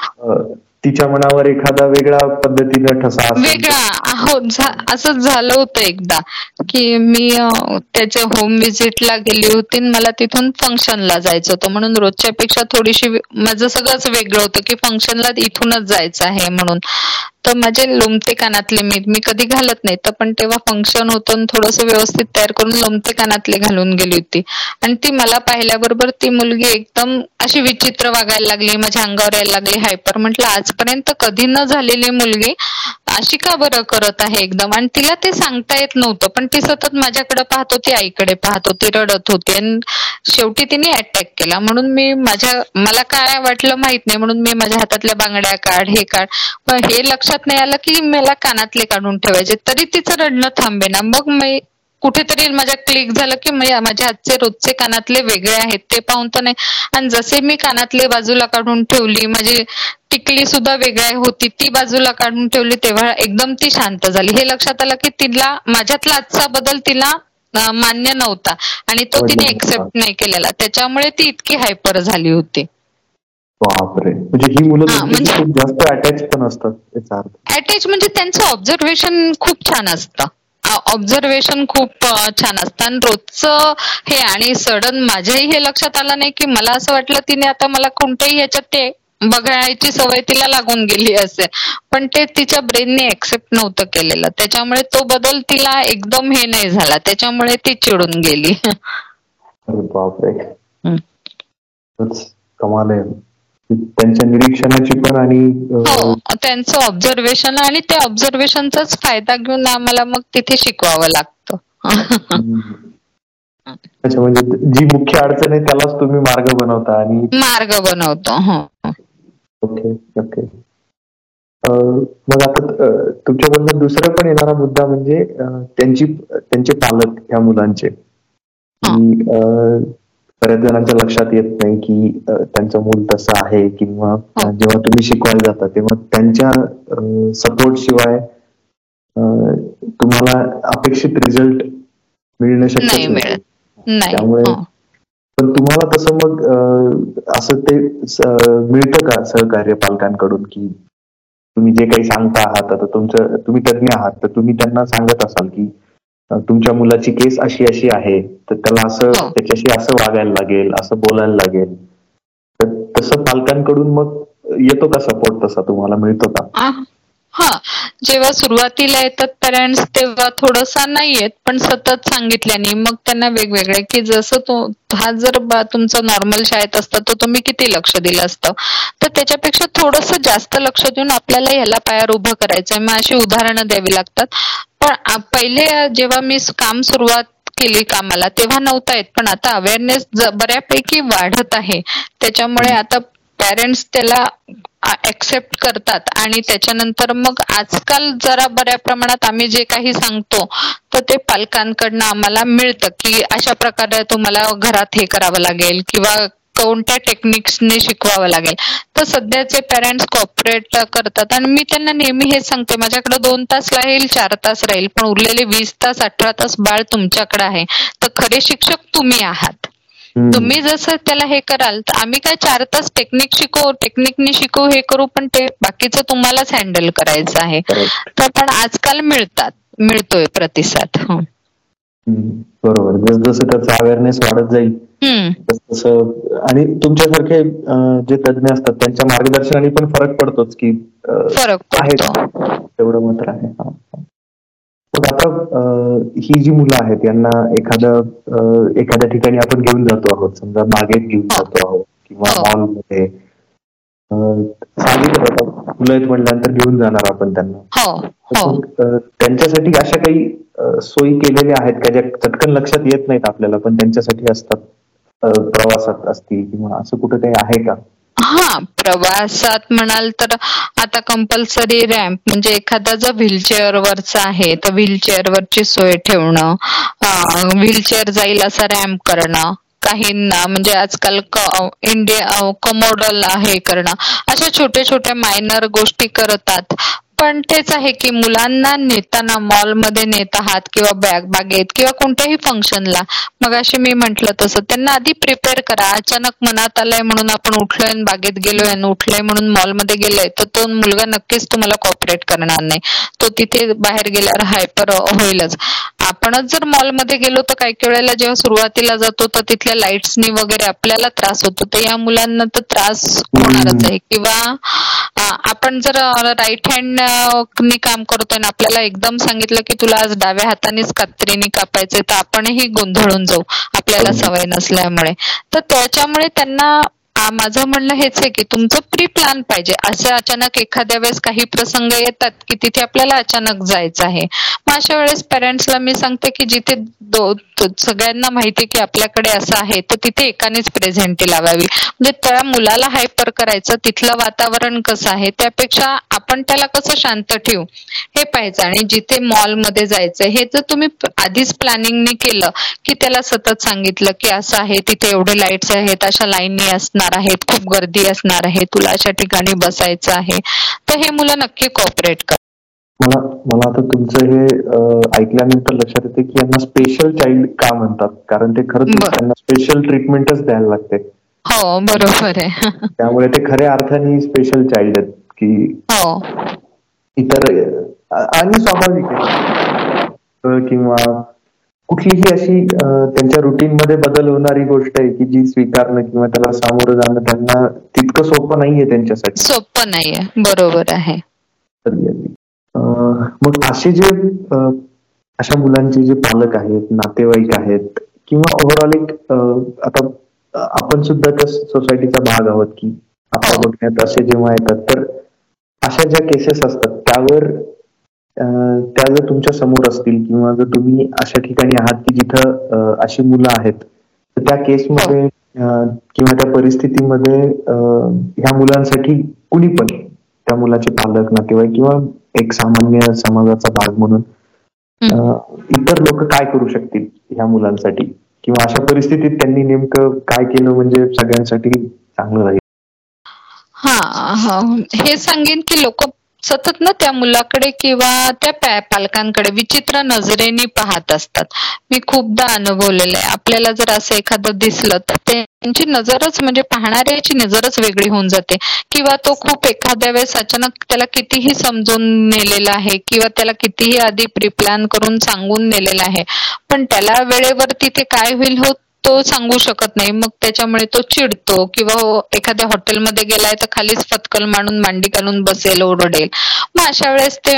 तिच्या मनावर एखादा वेगळा पद्धतीचा ठसा वेगळा. हो असंच झालं होतं एकदा की मी त्याच्या होम विजिटला गेली होती मला तिथून फंक्शनला जायचं होतं. म्हणून रोजच्या पेक्षा थोडीशी माझं सगळंच वेगळं होतं की फंक्शनला इथूनच जायचं आहे म्हणून. तर माझे लोमते कानातले मी मी कधी घालत नाही. तर पण तेव्हा फंक्शन होतं थोडस व्यवस्थित तयार करून लोमते कानातले घालून गेली होती. आणि ती मला पाहिल्याबरोबर ती मुलगी एकदम अशी विचित्र वागायला लागली माझ्या अंगावर यायला लागली हायपर म्हटलं आजपर्यंत कधी न झालेली मुलगी अशी का बरं करत आहे एकदम. आणि तिला ते सांगता येत नव्हतं पण ती सतत माझ्याकडे पाहत होती आईकडे पाहत होती रडत होती. आणि शेवटी तिने अटॅक केला. म्हणून मी माझ्या मला काय वाटलं माहीत नाही. म्हणून मी माझ्या हातातल्या बांगड्या काढ हे काढ. पण हे लक्षात नाही आलं की मला कानातले काढून ठेवायचे. तरी तिचं रडणं थांबे ना मग मी कुठेतरी माझ्या क्लिक झालं की माझ्या हातचे रोजचे कानातले वेगळे आहेत ते पाहून तर नाही. आणि जसे मी कानातले बाजूला काढून ठेवली माझी टिकली सुद्धा वेगळी होती ती बाजूला काढून ठेवली तेव्हा एकदम ती शांत झाली. हे लक्षात आलं की तिला माझ्यातला आजचा बदल तिला मान्य नव्हता. आणि तो तिने एक्सेप्ट नाही केलेला. त्याच्यामुळे ती इतकी हायपर झाली होती. बापरे. म्हणजे ही मुलं म्हणजे जास्त अटॅच पण असतात अटॅच म्हणजे त्यांचं ऑब्झर्वेशन खूप छान असतं. ऑब्झर्वेशन खूप छान असतं. आणि रोजचं हे आणि सडन माझ्याही हे लक्षात आलं नाही की मला असं वाटलं तिने आता मला कोणत्याही ह्याच्यात ते बघायची सवय तिला लागून गेली असेल. पण ते तिच्या ब्रेनने एक्सेप्ट नव्हतं केलेलं. त्याच्यामुळे तो बदल तिला एकदम हे नाही झाला. त्याच्यामुळे ती चिडून गेली. कमाल आहे. त्यांच्या निरीक्षणाची पण आणि हो त्यांचं ऑब्झर्वेशन आणि त्या ऑब्झर्वेशनचाच फायदा घेऊन आम्हाला मग तिथे शिकवावं लागतं. अच्छा म्हणजे जी मुख्य अडचण आहे त्यालाच तुम्ही मार्ग बनवता आणि मार्ग बनवतो ओके ओके. मग आता तुमच्या बोलण्यात दुसरा पण येणारा मुद्दा म्हणजे त्यांची त्यांचे पालक ह्या मुलांचे. बऱ्याच जणांच्या लक्षात येत नाही की त्यांचं मूल तसं आहे किंवा हो. जेव्हा तुम्ही शिकवायला जाता तेव्हा त्यांच्या सपोर्ट शिवाय तुम्हाला अपेक्षित रिझल्ट मिळणं शक्य नाही त्यामुळे हो. पण तुम्हाला तसं मग असं ते मिळतं का सहकार्य पालकांकडून की तुम्ही जे काही सांगता आहात आता तुमचं तुम्ही तज्ञ आहात तर तुम्ही त्यांना सांगत असाल की तुमच्या मुलाची केस अशी अशी आहे तर त्याला असं हो. त्याच्याशी असं वागायला लागेल असं बोलायला लागेल. तर तसं पालकांकडून मग येतो का सपोर्ट तसा? तुम्हाला मिळतो का? हा. जेव्हा सुरुवातीला येतात पेरेंट्स तेव्हा थोडासा नाही येत पण सतत सांगितल्याने. मग त्यांना वेगवेगळे की जसं तो हा जर तुमचं नॉर्मल शाळेत असतं तर तुम्ही किती लक्ष दिलं असतं? तर त्याच्यापेक्षा थोडस जास्त लक्ष देऊन आपल्याला ह्याला पायावर उभं करायचंय. मग अशी उदाहरणं द्यावी लागतात. पण पहिले जेव्हा मी काम सुरुवात केली कामाला तेव्हा नव्हता येत. पण आता अवेअरनेस बऱ्यापैकी वाढत आहे. त्याच्यामुळे आता पॅरेंट्स त्याला ऍक्सेप्ट करतात. आणि त्याच्यानंतर मग आजकाल जरा बऱ्या प्रमाणात आम्ही जे काही सांगतो तर ते पालकांकडनं आम्हाला मिळतं की अशा प्रकारे तुम्हाला घरात हे करावं लागेल किंवा कोणत्या टेक्निक्सने शिकवावं लागेल. तर सध्याचे पेरेंट्स कॉपरेट करतात. आणि मी त्यांना नेहमी हे सांगते माझ्याकडे दोन तास राहील चार तास राहील पण उरलेले वीस तास अठरा तास बाळ तुमच्याकडे आहे. तर खरे शिक्षक तुम्ही आहात. तुम्ही जसं त्याला हे कराल तर आम्ही काय चार तास टेक्निक शिकवू टेक्निकने शिकवू हे करू पण ते बाकीचं तुम्हालाच हँडल करायचं आहे. तर पण आजकाल मिळतात मिळतोय प्रतिसाद. बरोबर. जस जसं त्याचा अवेअरनेस वाढत जाईल तसं आणि तुमच्यासारखे जे तज्ञ असतात त्यांच्या मार्गदर्शनाने पण फरक पडतोच की फरक आहे तेवढं मात्र आहे. मग आता ही जी मुलं आहेत यांना एखादं एखाद्या ठिकाणी आपण घेऊन जातो आहोत. समजा बागेत घेऊन हो. जातो आहोत किंवा हो. सांगितलं मुलं आहेत म्हटल्यानंतर घेऊन जाणार आपण त्यांना. हो, त्यांच्यासाठी अशा काही सोयी केलेल्या आहेत का ज्या चटकन लक्षात येत नाहीत आपल्याला पण त्यांच्यासाठी असतात प्रवासात असतील किंवा असं कुठं काही आहे का? हा प्रवासात म्हणाल तर आता कंपल्सरी रॅम्प म्हणजे एखादा जर व्हीलचेअर वरचा आहे तर व्हीलचेअर वरची सोय ठेवणं व्हीलचेअर जाईल असा रॅम्प करणं काहींना म्हणजे आजकाल इंडिया कमोडल हे करणं अशा छोट्या छोट्या मायनर गोष्टी करतात. पण तेच आहे की मुलांना नेताना मॉलमध्ये नेत आहात किंवा बॅग बागेत किंवा कोणत्याही फंक्शनला मग अशी मी म्हंटल तसं त्यांना आधी प्रिपेअर करा. अचानक मनात आलंय म्हणून आपण उठलोय बागेत गेलोय आणि उठलोय म्हणून मॉलमध्ये गेलोय तर तो मुलगा नक्कीच तुम्हाला कॉपरेट करणार नाही. तो तिथे बाहेर गेल्यावर हायपर होईलच. आपणच जर मॉलमध्ये गेलो तर काही वेळेला जेव्हा सुरुवातीला जातो तर तिथल्या लाईट्सनी वगैरे आपल्याला त्रास होतो. तर या मुलांना तर त्रास होणारच आहे. किंवा आपण जर राईट हँड हातानी काम करतोय ना आपल्याला एकदम सांगितलं की तुला आज डाव्या हातानेच कात्रीने कापायचंय तर आपणही गोंधळून जाऊ आपल्याला सवय नसल्यामुळे. तर त्याच्यामुळे त्यांना माझं म्हणणं हेच आहे की तुमचं प्री प्लॅन पाहिजे. असं अचानक एखाद्या वेळेस काही प्रसंग येतात की तिथे आपल्याला अचानक जायचं आहे. मग अशा वेळेस पेरेंट्सला मी सांगते की जिथे सगळ्यांना माहिती की आपल्याकडे असं आहे तर तिथे एकानेच प्रेझेंटी लावावी. म्हणजे त्या मुलाला हायपर करायचं तिथलं वातावरण कसं आहे त्यापेक्षा आपण त्याला कसं शांत ठेवू हे पाहायचं. आणि जिथे मॉलमध्ये जायचं हे जर तुम्ही आधीच प्लॅनिंगने केलं की त्याला सतत सांगितलं की असं आहे तिथे एवढे लाईट्स आहेत अशा लाईननी असणार आहेत खूप गर्दी असणार आहे तुला अशा ठिकाणी बसायचं आहे. तर हे मुलं नक्की कॉपरेट कर. मला मला आता तुमचं हे ऐकल्यानंतर लक्षात येते की यांना स्पेशल चाइल्ड का म्हणतात? कारण ते खरंच त्यांना स्पेशल ट्रीटमेंटच द्यायला लागते. हो बरोबर आहे. त्यामुळे ते खऱ्या अर्थाने स्पेशल चाइल्ड आहेत की हो. इतर आणि स्वाभाविक आहे. किंवा कुठलीही अशी त्यांच्या रुटीन मध्ये बदल होणारी गोष्ट आहे की जी स्वीकारणं किंवा त्याला सामोरं जाणं त्यांना तितकं सोपं नाहीये त्यांच्यासाठी. सोपं नाहीये. बरोबर आहे. मग असे जे अशा मुलांचे जे पालक आहेत नातेवाईक आहेत किंवा ओव्हरऑल एक आता आपण सुद्धा त्या सोसायटीचा भाग आहोत की आपल्या हो. बघण्यात असे जेव्हा येतात तर अशा ज्या केसेस असतात त्यावर त्या जर तुमच्यासमोर असतील किंवा जर तुम्ही अशा ठिकाणी आहात की जिथं अशी मुलं आहेत तर त्या केसमध्ये. किंवा त्या परिस्थितीमध्ये ह्या मुलांसाठी कुणी पण त्या मुलाचे पालक नातेवाईक किंवा एक सामान्य समाजाचा भाग म्हणून इतर लोक काय करू शकतील ह्या मुलांसाठी? किंवा अशा परिस्थितीत त्यांनी नेमकं काय केलं म्हणजे सगळ्यांसाठी चांगलं राहील? हा. हे सांगेन की लोक सतत ना त्या मुलाकडे किंवा त्या पालकांकडे विचित्र नजरेने पाहत असतात. मी खूपदा अनुभवलेलं आहे. आपल्याला जर असं एखादं दिसलं तर त्यांची नजरच म्हणजे पाहणाऱ्याची नजरच वेगळी होऊन जाते. किंवा तो खूप एखाद्या वेळेस अचानक त्याला कितीही समजून नेलेला आहे किंवा त्याला कितीही आधी प्रिप्लॅन करून सांगून नेलेला आहे. पण त्याला वेळेवर तिथे काय होईल होत तो सांगू शकत नाही. मग त्याच्यामुळे तो चिडतो किंवा हो, एखाद्या हॉटेलमध्ये गेलाय तर खालीच फतकल मांडून मांडी घालून बसेल ओरडेल. मग अशा वेळेस ते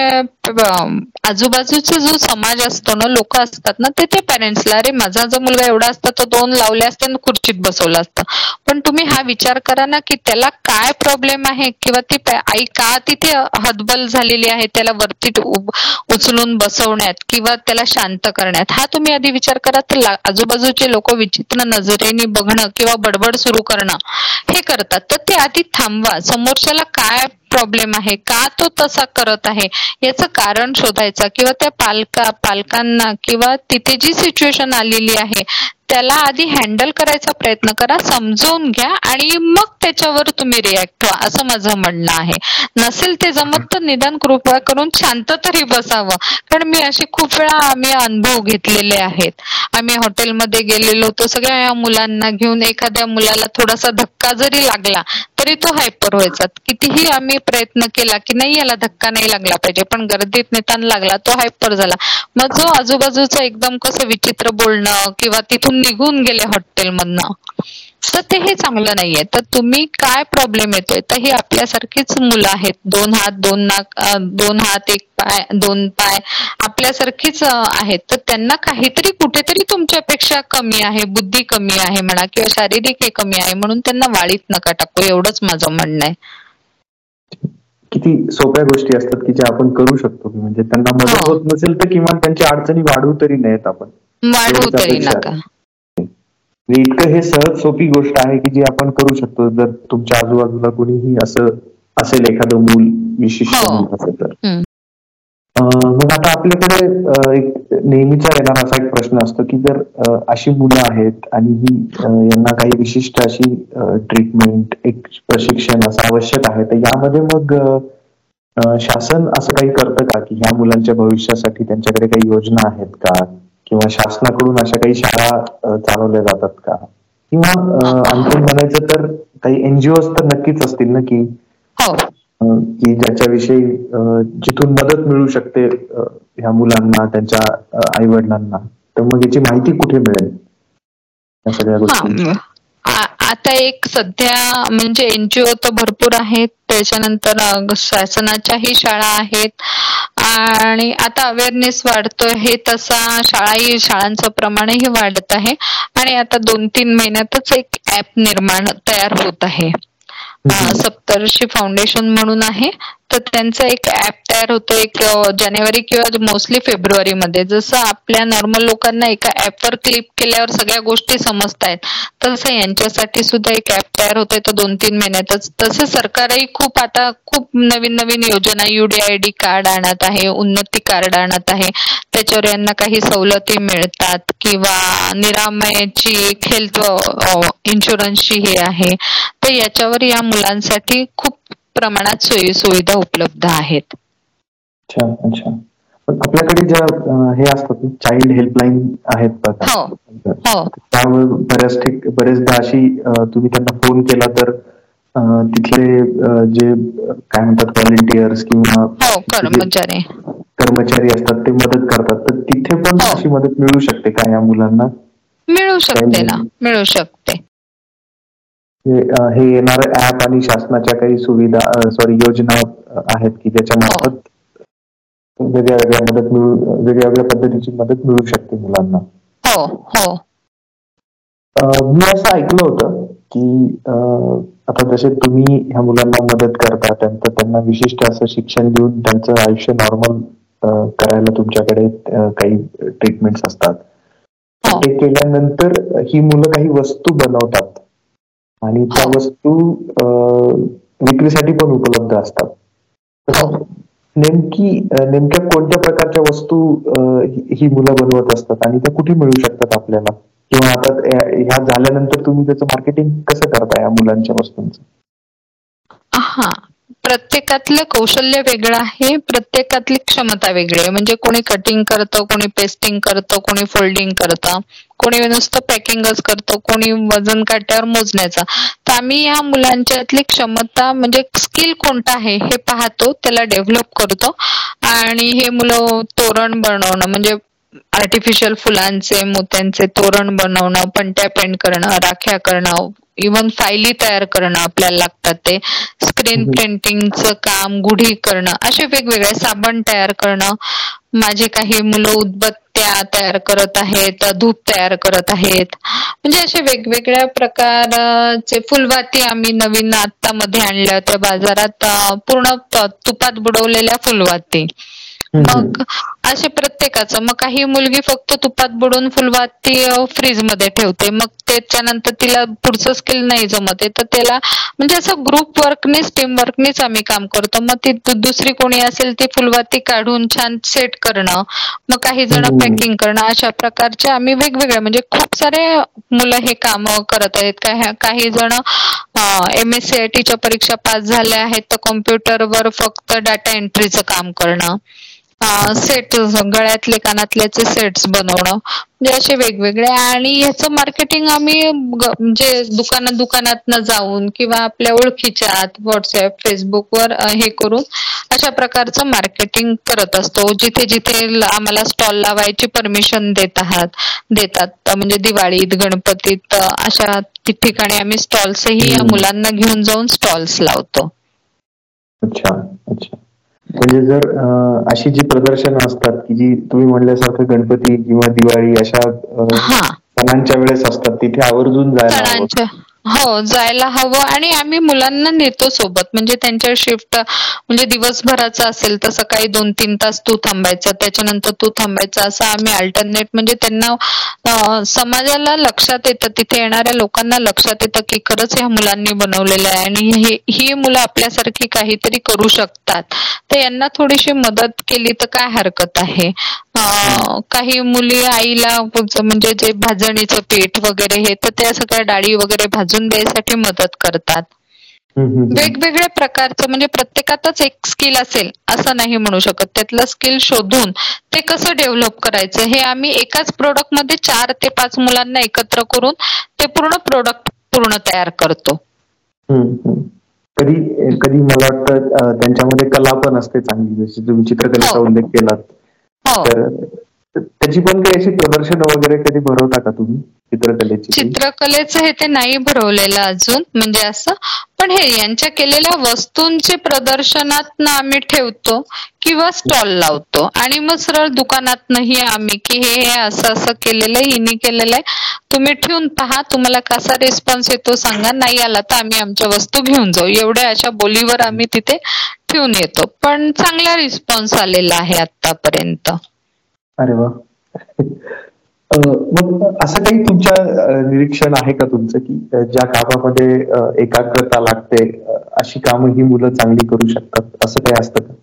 आजूबाजूचा जो समाज असतो ना लोक असतात ना ते त्या पॅरेंट्सला अरे माझा जो मुलगा एवढा असता तो दोन लावले असते खुर्चीत बसवलं असतं. पण तुम्ही हा विचार करा ना की त्याला काय प्रॉब्लेम आहे? किंवा ती आई का तिथे हतबल झालेली आहे त्याला वरती उचलून बसवण्यात किंवा त्याला शांत करण्यात? हा तुम्ही आधी विचार करा तर आजूबाजूचे लोक विचार विचित्र नजरेने बघणं किंवा बडबड सुरू करणं हे करतात. तर ते आधी थांबवा. समोरच्याला काय प्रॉब्लेम आहे. का तो तसा करत आहे? याचं कारण शोधायचं किंवा त्या पालका पालकांना किंवा तिथे जी सिच्युएशन आलेली आहे त्याला आधी हँडल करायचा प्रयत्न करा समजून घ्या आणि मग त्याच्यावर तुम्ही रिॲक्ट व्हा असं माझं म्हणणं आहे. नसेल ते जमत तर निदान कृपया करून शांत तरी बसावं. कारण मी अशी खूप वेळा आम्ही अनुभव घेतलेले आहेत. आम्ही हॉटेलमध्ये गेलेलो होतो सगळ्या मुलांना घेऊन एखाद्या मुलाला थोडासा धक्का जरी लागला तरी तो हायपर व्हायचा. कितीही आम्ही प्रयत्न केला की नाही याला धक्का नाही लागला पाहिजे पण गर्दीत नेताना लागला तो हायपर झाला. मग जो आजूबाजूचा एकदम कसं विचित्र बोलणं किंवा तिथून निघून गेले हॉटेलमधनं तर ते हे चांगलं नाहीये. तर तुम्ही काय प्रॉब्लेम येतोय? तर ही आपल्यासारखीच मुलं आहेत. दोन हात दोन नाक दोन हात एक पाय दोन पाय आपल्यासारखीच आहेत. तर त्यांना काहीतरी कुठेतरी तुमच्यापेक्षा कमी आहे बुद्धी कमी आहे म्हणा किंवा शारीरिक हे कमी आहे म्हणून त्यांना वाळीत नका टाकू. एवढंच माझं म्हणणं आहे. किती सोप्या गोष्टी असतात की ज्या आपण करू शकतो. म्हणजे त्यांना मदत हो. होत नसेल तर किमान त्यांची अडचणी वाढवू तरी नाहीत आपण. वाढवू तरी नका. इतकं हे सहज सोपी गोष्ट आहे की जी आपण करू शकतो. जर तुमच्या आजूबाजूला कोणीही असं असेल एखादं मूल विशिष्ट हो. असेल तर. मग आता आपल्याकडे एक नेहमीचा येणारा असा एक प्रश्न असतो की जर अशी मुलं आहेत आणि ही यांना काही विशिष्ट अशी ट्रीटमेंट एक प्रशिक्षण असं आवश्यक आहे तर यामध्ये मग शासन असं काही करतं का? की ह्या मुलांच्या भविष्यासाठी त्यांच्याकडे काही योजना आहेत का? किंवा शासनाकडून अशा काही शाळा चालवल्या जातात का? किंवा आणखी म्हणायचं तर काही एनजीओ तर नक्कीच असतील ना की? हो. की ज्याच्याविषयी जिथून मदत मिळू शकते ह्या मुलांना त्यांच्या आई वडिलांना तर मग याची माहिती कुठे मिळेल? या सगळ्या गोष्टी आता एक सध्या म्हणजे एनजीओ तर भरपूर आहेत. त्याच्यानंतर शासनाच्याही शाळा आहेत. आणि आता अवेअरनेस वाढतोय. हे तसा शाळाही शाळांचं प्रमाणही वाढत आहे. आणि आता दोन तीन महिन्यातच एक ऍप निर्माण तयार होत आहे. सप्तर्षी फाउंडेशन म्हणून आहे. तर त्यांचा एक ऍप तयार होतो एक जानेवारी किंवा मोस्टली फेब्रुवारी मध्ये जसं आपल्या नॉर्मल लोकांना एका ऍपवर क्लिक केल्यावर सगळ्या गोष्टी समजतायत तसं यांच्यासाठी सुद्धा एक ऍप तयार होतोय तर दोन तीन महिन्यातच. तसं सरकारही खूप आता खूप नवीन नवीन योजना युडीआयडी कार्ड आणत आहे उन्नती कार्ड आणत आहे. त्याच्यावर यांना काही सवलती मिळतात किंवा निरामयाची हेल्थ इन्शुरन्सची हे आहे. तर याच्यावर या मुलांसाठी खूप प्रमाणात सोयी सुविधा उपलब्ध आहेत. अच्छा अच्छा. आपल्याकडे ज्या हे असतात चाइल्ड हेल्पलाईन आहेत बघा. हो हो. त्यावर बऱ्याच ठिक बरेचदा अशी तुम्ही त्यांना फोन केला तर तिथले जे काय म्हणतात व्हॉलेंटियर्स किंवा हो कर्मचारी कर्मचारी असतात ते मदत करतात. तर तिथे पण. अशी मदत मिळू शकते का या मुलांना? मिळू शकते ना मिळू शकते. हे येणार ऍप आणि शासनाच्या काही सुविधा सॉरी योजना आहेत की ज्याच्या मार्फत वेगळ्या वेगळ्या मदत मिळू वेगळ्या वेगळ्या पद्धतीची मदत मिळू शकते मुलांना हो हो मी असं ऐकलं होतं की आता जसे तुम्ही ह्या मुलांना मदत करता त्यांचं त्यांना विशिष्ट असं शिक्षण देऊन त्यांचं आयुष्य नॉर्मल करायला तुमच्याकडे काही ट्रीटमेंट्स असतात हो. ते केल्यानंतर ही मुलं काही वस्तू बनवतात आणि त्या हो. वस्तू विक्रीसाठी पण उपलब्ध असतात हो. नेमकी नेमक्या कोणत्या प्रकारच्या वस्तू ही मुलं बनवत असतात आणि त्या कुठे मिळू शकतात आपल्याला? किंवा आता ह्या झाल्यानंतर तुम्ही त्याचं मार्केटिंग कसं करता या मुलांच्या वस्तूंचं? हा प्रत्येकातलं कौशल्य वेगळं आहे प्रत्येकातली क्षमता वेगळी आहे. म्हणजे कोणी कटिंग करतं कोणी पेस्टिंग करतं कोणी फोल्डिंग करतं कोणी नुसतं पॅकिंगच करतो कोणी वजन काट्यावर मोजण्याचा. तर आम्ही या मुलांच्यातली क्षमता म्हणजे स्किल कोणता आहे हे पाहतो त्याला डेव्हलप करतो. आणि हे मुलं तोरण बनवणं म्हणजे आर्टिफिशियल फुलांचे मोत्यांचे तोरण बनवणं पंट्या पेंट करणं राख्या करणं इवन फायली तयार करणं आपल्याला लागतात ते. स्क्रीन प्रिंटिंगचं काम गुढी करणं असे वेगवेगळे साबण तयार करणं. माझे काही मुलं उदबत्त्या तयार करत आहेत धूप तयार करत आहेत. म्हणजे असे वेगवेगळ्या प्रकारचे फुलवाती आम्ही नवीन आता मध्ये आणल्या होत्या बाजारात. पूर्ण तुपात बुडवलेल्या फुलवाती. मग असे प्रत्येकाचं. मग काही मुलगी फक्त तुपात बुडून फुलवाती फ्रीजमध्ये ठेवते. मग त्याच्यानंतर तिला पुढचं स्किल नाही जमत तर त्याला म्हणजे असं ग्रुप वर्कनेच टीम वर्कनेच आम्ही काम करतो. मग ती दुसरी कोणी असेल ती फुलवाती काढून छान सेट करणं. मग काही जण पॅकिंग करणं. अशा प्रकारचे आम्ही वेगवेगळ्या म्हणजे खूप सारे मुलं हे काम करत आहेत. काही जण एम एस सी आय टीच्या परीक्षा पास झाल्या आहेत. तर कॉम्प्युटरवर फक्त डाटा एंट्रीचं काम करणं. सेट गळ्यातले कानातल्याचे सेट्स बनवणं. म्हणजे असे वेगवेगळे. आणि ह्याचं मार्केटिंग आम्ही म्हणजे दुकानात दुकानात जाऊन किंवा आपल्या ओळखीच्या व्हॉट्सअप फेसबुकवर हे करून अशा प्रकारचं मार्केटिंग करत असतो. जिथे जिथे आम्हाला स्टॉल लावायची परमिशन देत आहात देतात. म्हणजे दिवाळीत गणपतीत अशा ठिकाणी आम्ही स्टॉल्सही मुलांना घेऊन जाऊन स्टॉल्स लावतो. अच्छा अच्छा. म्हणजे जर अशी जी प्रदर्शन असतात की जी तुम्ही म्हणल्यासारखं गणपती किंवा दिवाळी अशा सणांच्या वेळेस असतात तिथे आवर्जून जायला हो जायला हवं. आणि आम्ही मुलांना नेतो सोबत. म्हणजे त्यांच्या शिफ्ट म्हणजे दिवसभराचा असेल तर सकाळी दोन तीन तास तू थांबायचा त्याच्यानंतर तू थांबायचा. असं आम्ही अल्टरनेट म्हणजे त्यांना समाजाला लक्षात येतं. तिथे येणाऱ्या लोकांना लक्षात येतं की खरंच ह्या मुलांनी बनवलेलं आहे. आणि ही मुलं आपल्यासारखी काहीतरी करू शकतात. तर यांना थोडीशी मदत केली तर काय हरकत आहे? काही मुली आईला म्हणजे जे भाजणीचं पीठ वगैरे हे तर त्या सगळ्या डाळी वगैरे भाजून द्यायसाठी मदत करतात. वेगवेगळ्या प्रकारचं म्हणजे प्रत्येकातच एक स्किल असेल असं नाही म्हणू शकत. त्यातलं स्किल शोधून ते कसं डेव्हलप करायचं? हे आम्ही एकाच प्रोडक्टमध्ये चार ते पाच मुलांना एकत्र करून ते पूर्ण प्रोडक्ट पूर्ण तयार करतो. कधी कधी मला वाटतं त्यांच्यामध्ये कला पण असते चांगली. जशी तुम्ही चित्रकलेचा हो. उल्लेख केलात. हो. तर त्याची पण काही अशी प्रदर्शन वगैरे कधी भरवता का तुम्ही? चित्रकलेची चित्रकलेचं हे ते नाही भरवलेलं अजून म्हणजे असं. पण हे यांच्या केलेल्या वस्तूंचे प्रदर्शनात आम्ही ठेवतो किंवा स्टॉल लावतो. आणि मग सरळ दुकानातनही आम्ही की हे हे असं असं केलेलं आहे हिनी केलेलं आहे. तुम्ही ठेवून पहा तुम्हाला कसा रिस्पॉन्स येतो सांगा. नाही आला तर आम्ही आमच्या वस्तू घेऊन जाऊ. एवढ्या अशा बोलीवर आम्ही तिथे ठेवून येतो. पण चांगला रिस्पॉन्स आलेला आहे आतापर्यंत अरे वा. मग असं काही तुमच्या निरीक्षण आहे का तुमचं की ज्या कामामध्ये एकाग्रता लागते अशी कामं ही मुलं चांगली करू शकतात? असं काही असतं का?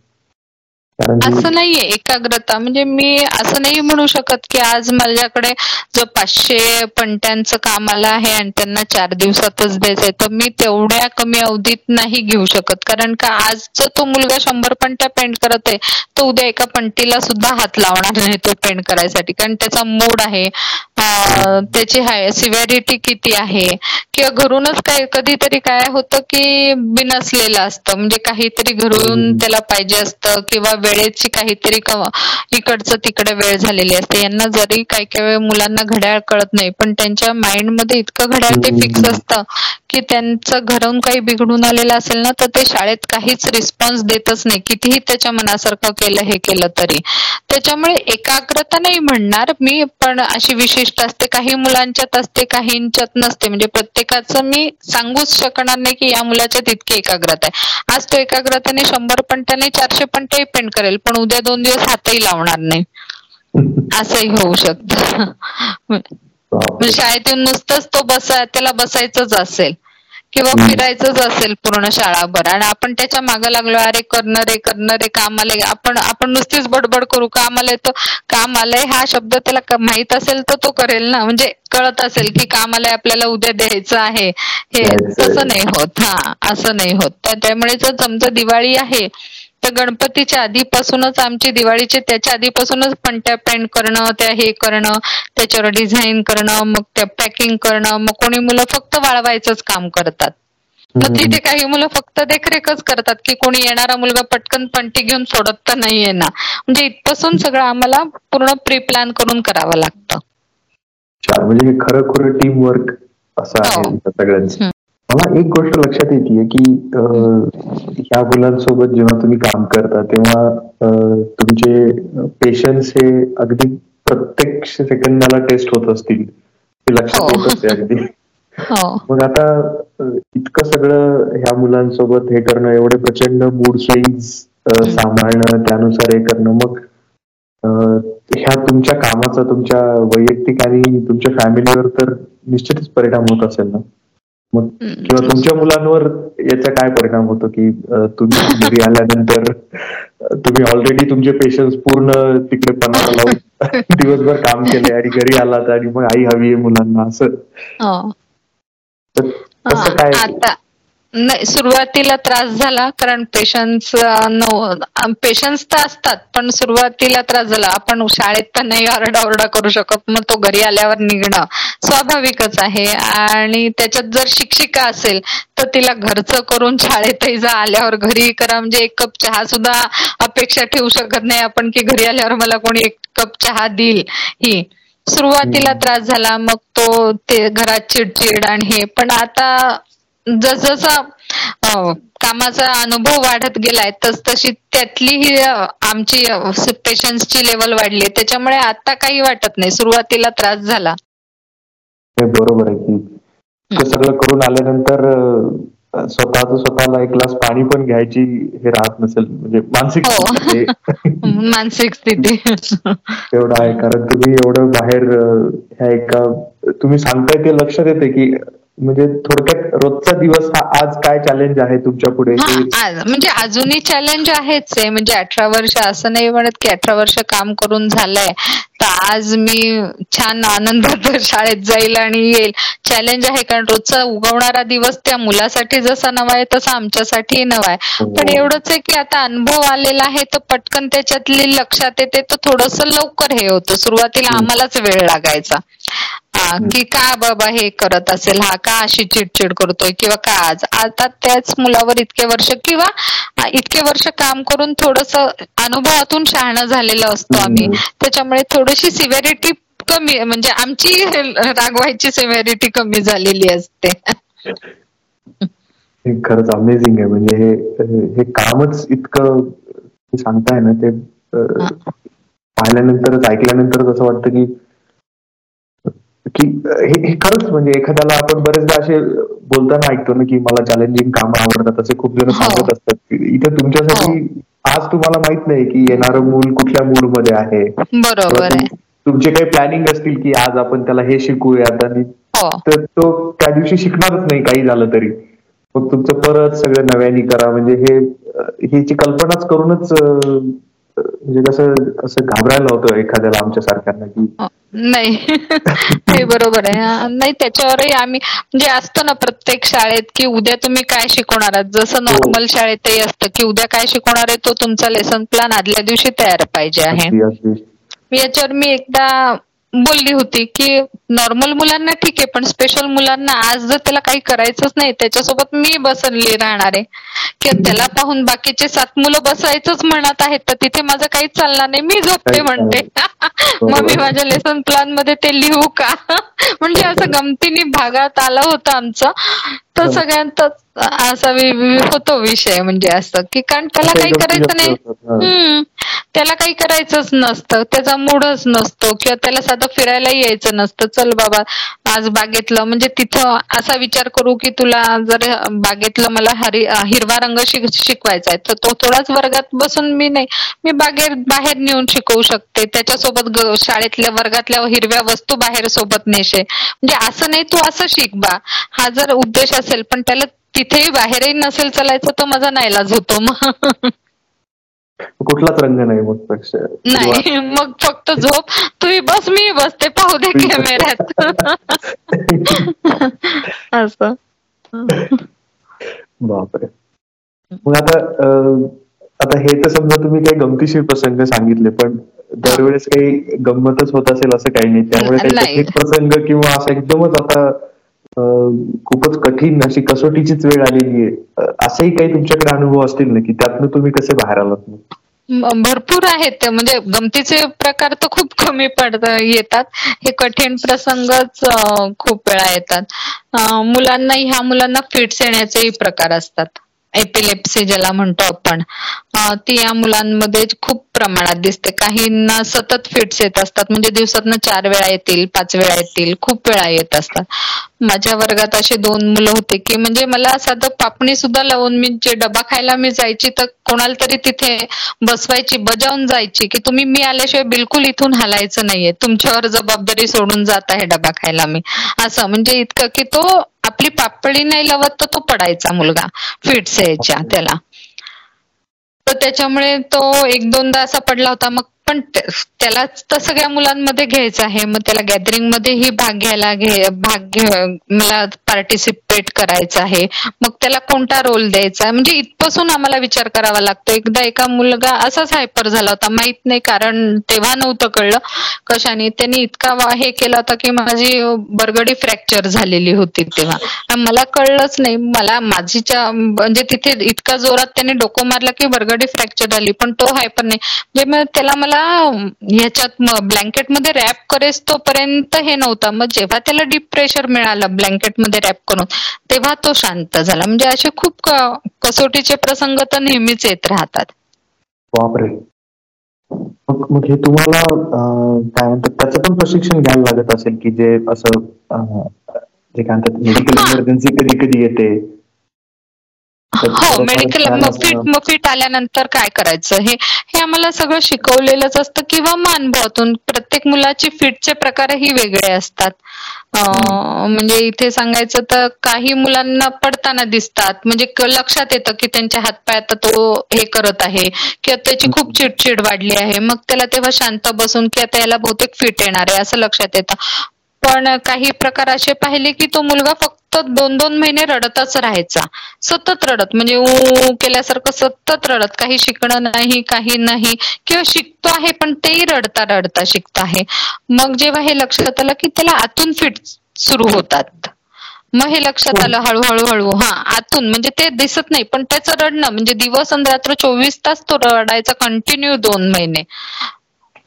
असं नाहीये एकाग्रता. म्हणजे मी असं नाही म्हणू शकत की आज माझ्याकडे जो पाचशे पंट्यांचं काम आलं आहे आणि त्यांना चार दिवसातच द्यायचंय तर मी तेवढ्या कमी अवधीत नाही घेऊ शकत. कारण का आज जर तो मुलगा शंभर पंट्या पेंट करत आहे तो उद्या एका पंटीला सुद्धा हात लावणार नाही तो पेंट करायसाठी. कारण त्याचा मूड आहे त्याची हाय सिव्हॅरिटी किती आहे? किंवा घरूनच काय कधीतरी काय होतं की बिनसलेलं असतं. म्हणजे काहीतरी घरून त्याला पाहिजे असतं किंवा वेळेची काहीतरी इकडचं तिकडे वेळ झालेली असते. यांना जरी काही काही वेळ मुलांना घड्याळ कळत नाही पण त्यांच्या माइंडमध्ये इतकं घड्याळ ते फिक्स असतं की त्यांचं घरून काही बिघडून आलेलं असेल ना तर ते शाळेत काहीच रिस्पॉन्स देतच नाही. कितीही त्याच्या मनासारखं केलं हे केलं तरी. त्याच्यामुळे एकाग्रता नाही म्हणणार मी पण अशी विशिष्ट असते काही मुलांच्यात असते काहींच्यात नसते. म्हणजे प्रत्येकाचं मी सांगूच शकणार नाही की या मुलाच्यात इतकी एकाग्रता आहे. आज तो एकाग्रताने शंभर पंटाने चारशे पंटे पेंट करेल पण उद्या दोन दिवस हातही लावणार नाही. असंही होऊ शकत. म्हणजे शाळेत येऊन नुसतंच तो बसा त्याला बसायचंच असेल. किंवा फिरायचंच असेल पूर्ण शाळाभर आणि आपण त्याच्यामागे लागलो अरे करणं रे करणं रे काम आलंय आपण आपण नुसतीच बडबड करू. काम आलंय तो काम आलंय हा शब्द त्याला माहीत असेल तर तो करेल ना. म्हणजे कळत असेल की काम आलंय आपल्याला उद्या द्यायचं आहे. हे तसं नाही होत. हा असं नाही होत. त्यामुळे जर समजा दिवाळी आहे तर गणपतीच्या आधीपासूनच आमची दिवाळीचे त्याच्या आधीपासूनच पंट्या पेंट करणं त्या हे करणं त्याच्यावर डिझाईन करणं मग त्या पॅकिंग करणं मग कोणी मुलं फक्त वाळवायचंच काम करतात. मग तिथे काही मुलं फक्त देखरेखच करतात की कोणी येणारा मुलगा पटकन पंटी घेऊन सोडत तर नाहीये ना म्हणजे इथपासून सगळं आम्हाला पूर्ण प्री प्लॅन करून करावं लागतं. म्हणजे खरं खरं टीम वर्क असं आहे हो. सगळ्यांचं. मला एक गोष्ट लक्षात येते की ह्या मुलांसोबत जेव्हा तुम्ही काम करता तेव्हा तुमचे पेशन्स हे अगदी प्रत्येक सेकंदाला टेस्ट होत असतील ते लक्षात हो. येत असते अगदी हो. मग आता इतकं सगळं ह्या मुलांसोबत हे करणं एवढे प्रचंड मूड स्विंग सांभाळणं त्यानुसार हे करणं मग ह्या तुमच्या कामाचा तुमच्या वैयक्तिक आणि तुमच्या फॅमिलीवर तर निश्चितच परिणाम होत असेल ना मग किंवा तुमच्या मुलांवर याचा काय परिणाम होतो की तुम्ही घरी आल्यानंतर तुम्ही ऑलरेडी तुमचे पेशन्स पूर्ण तिकडे पणाला लावून दिवसभर काम केले आणि घरी आलात आणि मग आई हवी आहे मुलांना असं. हो. कसं काय? नाही सुरुवातीला त्रास झाला कारण पेशन्स पेशन्स तर असतात पण सुरुवातीला त्रास झाला. आपण शाळेत तर नाही आरडाओरडा करू शकत मग तो घरी आल्यावर निघणं स्वाभाविकच आहे. आणि त्याच्यात जर शिक्षिका असेल तर तिला घरचं करून शाळेतही जा आल्यावर घरी करा. म्हणजे एक कप चहा सुद्धा अपेक्षा ठेवू शकत नाही आपण की घरी आल्यावर मला कोणी एक कप चहा देईल. ही. सुरुवातीला त्रास झाला मग तो ते घरात चिडचिड आणि हे. पण आता जसजसा कामाचा अनुभव वाढत गेलाय तस तशी त्यातली ही आमची पेशन्सची लेवल वाढली त्याच्यामुळे आता काही वाटत नाही. सुरुवातीला त्रास झाला. बरोबर आहे की. सगळं करून आल्यानंतर स्वतःच स्वतःला एक ग्लास पाणी पण घ्यायची हे राहत नसेल. म्हणजे मानसिक हो. मानसिक स्थिती. एवढं आहे. कारण तुम्ही एवढं बाहेर ह्या एका तुम्ही सांगताय ते लक्षात येते की म्हणजे थोडक्यात रोजचा दिवस हा आज काय चॅलेंज आहे तुमच्यापुढे? म्हणजे अजूनही चॅलेंज आहेच आहे. म्हणजे अठरा वर्ष असं नाही म्हणत की अठरा वर्ष काम करून झालंय. तर आज मी छान आनंदात शाळेत जाईल आणि येईल. चॅलेंज आहे कारण रोजचा उगवणारा दिवस त्या मुलासाठी जसा नवा आहे तसा आमच्यासाठीही नवा आहे. हो. पण एवढंच आहे की आता अनुभव आलेला आहे तर पटकन त्याच्यातली लक्षात येते तर थोडस लवकर हे होतं. सुरुवातीला आम्हालाच वेळ लागायचा. की का बाबा हे करत असेल? हा का अशी चिडचिड करतोय? किंवा का आज? आता त्याच मुलावर इतके वर्ष किंवा इतके वर्ष काम करून थोडस अनुभवातून शहाणं झालेलं असतो आम्ही. त्याच्यामुळे थोडीशी सिव्हिरिटी कमी म्हणजे आमची रागवायची सिव्हिरिटी कमी झालेली असते. खरंच अमेझिंग आहे. म्हणजे हे हे कामच इतकं सांगताय ना ते पाहिल्यानंतरच ऐकल्यानंतरच असं वाटतं की की हे खरंच म्हणजे एखाद्याला आपण बरेचदा असे बोलताना ऐकतो ना की मला चॅलेंजिंग काम आवडतात असे खूप जण हो. सांगत असतात इथे तुमच्यासाठी हो. आज तुम्हाला माहीत नाही की येणारं मूल कुठल्या मूडमध्ये आहे बरोबर तुमचे काही प्लॅनिंग असतील की आज आपण त्याला हे शिकूयात आणि हो. तर तो त्या दिवशी शिकणारच नाही काही झालं तरी मग तुमचं परत सगळं नव्याने करा म्हणजे हे ह्याची कल्पनाच करूनच म्हणजे कसं असं घाबरायला होतं एखाद्याला आमच्या सारख्यांना की नाही. बरोबर आहे. नाही त्याच्यावरही आम्ही म्हणजे असतं ना प्रत्येक शाळेत की उद्या तुम्ही काय शिकवणार आहात? जसं नॉर्मल हो. शाळेतही असतं की उद्या काय शिकवणार आहे तो तुमचा लेसन प्लॅन आदल्या दिवशी तयार पाहिजे आहे. याच्यावर मी एकदा बोलली होती की नॉर्मल मुलांना ठीक आहे पण स्पेशल मुलांना आज जर त्याला काही करायचंच नाही त्याच्यासोबत मी बसली राहणार आहे. की त्याला पाहून बाकीचे सात मुलं बसायचंच म्हणत आहेत तर तिथे माझं काहीच चालणार नाही. मी झोपते म्हणते. मग मी माझ्या लेसन प्लॅनमध्ये ते लिहू का? म्हणजे असं गमतीने भागात आलं होतं आमचं. तर सगळ्यांतच असा होतो विषय म्हणजे असं की कारण त्याला काही करायचं नाही. त्याला काही करायचंच नसतं त्याचा मूडच नसतो किंवा त्याला साधं फिरायला यायचं नसतं. चल बाबा आज बागेतलं म्हणजे तिथं असा विचार करू की तुला जर बागेतलं मला हरी हिरवा रंग शिकवायचा आहे तर तो थोडाच वर्गात बसून मी नाही मी बागेत बाहेर नेऊन शिकवू शकते. त्याच्यासोबत शाळेतल्या वर्गातल्या हिरव्या वस्तू बाहेर सोबत नेशे. म्हणजे असं नाही तू असं शिक बा. हा जर उद्देश असेल पण त्याला तिथेही बाहेरही नसेल चालायचं तर माझा नाईलाज होतो मग. कुठलाच रंग नाही मग नाही मग फक्त झोप. तुम्ही बस मी बसते पाहू दे कॅमेऱ्यात. असं. बापरे. मग आता आता हे तर समजा तुम्ही काही गमतीशीर प्रसंग सांगितले पण दरवेळेस काही गंमतच होत असेल असं काही नाही. त्यामुळे काही प्रसंग किंवा असं एकदमच आता खूपच कठीण अशी कसोटीचीच वेळ आलेली आहे. असेही काही तुमच्याकडे अनुभव असतील ना की त्यातनं तुम्ही कसे बाहेर आलात भरपूर आहेत. म्हणजे गमतीचे प्रकार तर खूप कमी पडत येतात. हे कठीण प्रसंगच खूप वेळा येतात. मुलांना ह्या मुलांना फिट्स येण्याचेही प्रकार असतात. एपिलेप्सी ज्याला म्हणतो आपण. ती या मुलांमध्ये खूप प्रमाणात दिसते. काहींना सतत फिट्स येत असतात. म्हणजे दिवसातनं चार वेळा येतील पाच वेळा येतील खूप वेळा येत असतात. माझ्या वर्गात असे दोन मुलं होते की म्हणजे मला साधं पापणी सुद्धा लावून मी जे डबा खायला मी जायची तर कोणाला तरी तिथे बसवायची बजावून जायची की तुम्ही मी आल्याशिवाय बिलकुल इथून हलायचं नाहीये. तुमच्यावर जबाबदारी सोडून जात आहे डबा खायला मी. असं. म्हणजे इतकं की तो आपली पापडी नाही लावत तर तो पडायचा मुलगा. फिट्स यायच्या त्याला. तर त्याच्यामुळे तो एक दोनदा असा पडला होता. मग पण त्याला तर सगळ्या मुलांमध्ये घ्यायचं आहे. मग त्याला गॅदरिंग मध्येही भाग घ्यायला घे भाग घे मला पार्टिसिपेट करायचं आहे. मग त्याला कोणता रोल द्यायचा म्हणजे इथपासून आम्हाला विचार करावा लागतो. एकदा एका मुलगा असाच हायपर झाला होता माहीत नाही कारण तेव्हा नव्हतं कळलं कशाने. त्यांनी इतका हे केला होता की माझी बरगडी फ्रॅक्चर झालेली होती तेव्हा. मला कळलंच नाही. मला माझीच्या म्हणजे तिथे इतका जोरात त्याने डोकं मारलं की बरगडी फ्रॅक्चर झाली पण तो हायपर नाही. म्हणजे त्याला मला ह्याच्यात ब्लँकेटमध्ये रॅप करेस तोपर्यंत हे नव्हतं. मग जेव्हा त्याला डीप प्रेशर मिळालं ब्लँकेटमध्ये रॅप करून तेव्हा तो शांत झाला. म्हणजे असे खूप कसोटीचे प्रसंग तर नेहमीच येत राहतात. बापरे. मग हे तुम्हाला काय म्हणतात त्याचं पण प्रशिक्षण घ्यायला लागत असेल की जे असं जे काय म्हणतात मेडिकल इमर्जन्सी कधी कधी येते हो मेडिकल फिट मग फिट आल्यानंतर काय करायचं? हे हे आम्हाला सगळं शिकवलेलंच असतं किंवा मग अनुभवातून प्रत्येक मुलाची फिटचे प्रकारही वेगळे असतात. म्हणजे इथे सांगायचं तर काही मुलांना पडताना दिसतात. म्हणजे लक्षात येतं की त्यांच्या हातपाय आता तो हे करत आहे किंवा त्याची खूप चिडचिड वाढली आहे. मग त्याला तेव्हा शांत बसून की आता याला बहुतेक फिट येणार आहे असं लक्षात येतं. पण काही प्रकार असे पाहिले की तो मुलगा फक्त दोन दोन महिने रडतच राहायचा. सतत रडत म्हणजे ऊ केल्यासारखं सतत रडत. काही शिकणं नाही काही नाही. किंवा शिकतो आहे पण तेही रडता रडता शिकतो आहे. मग जेव्हा हे लक्षात आलं की त्याला आतून फिट सुरू होतात. मग हे लक्षात आलं हळूहळू हळू. हा आतून. म्हणजे ते दिसत नाही पण त्याचं रडणं म्हणजे दिवस आणि रात्र चोवीस तास तो रडायचा कंटिन्यू दोन महिने.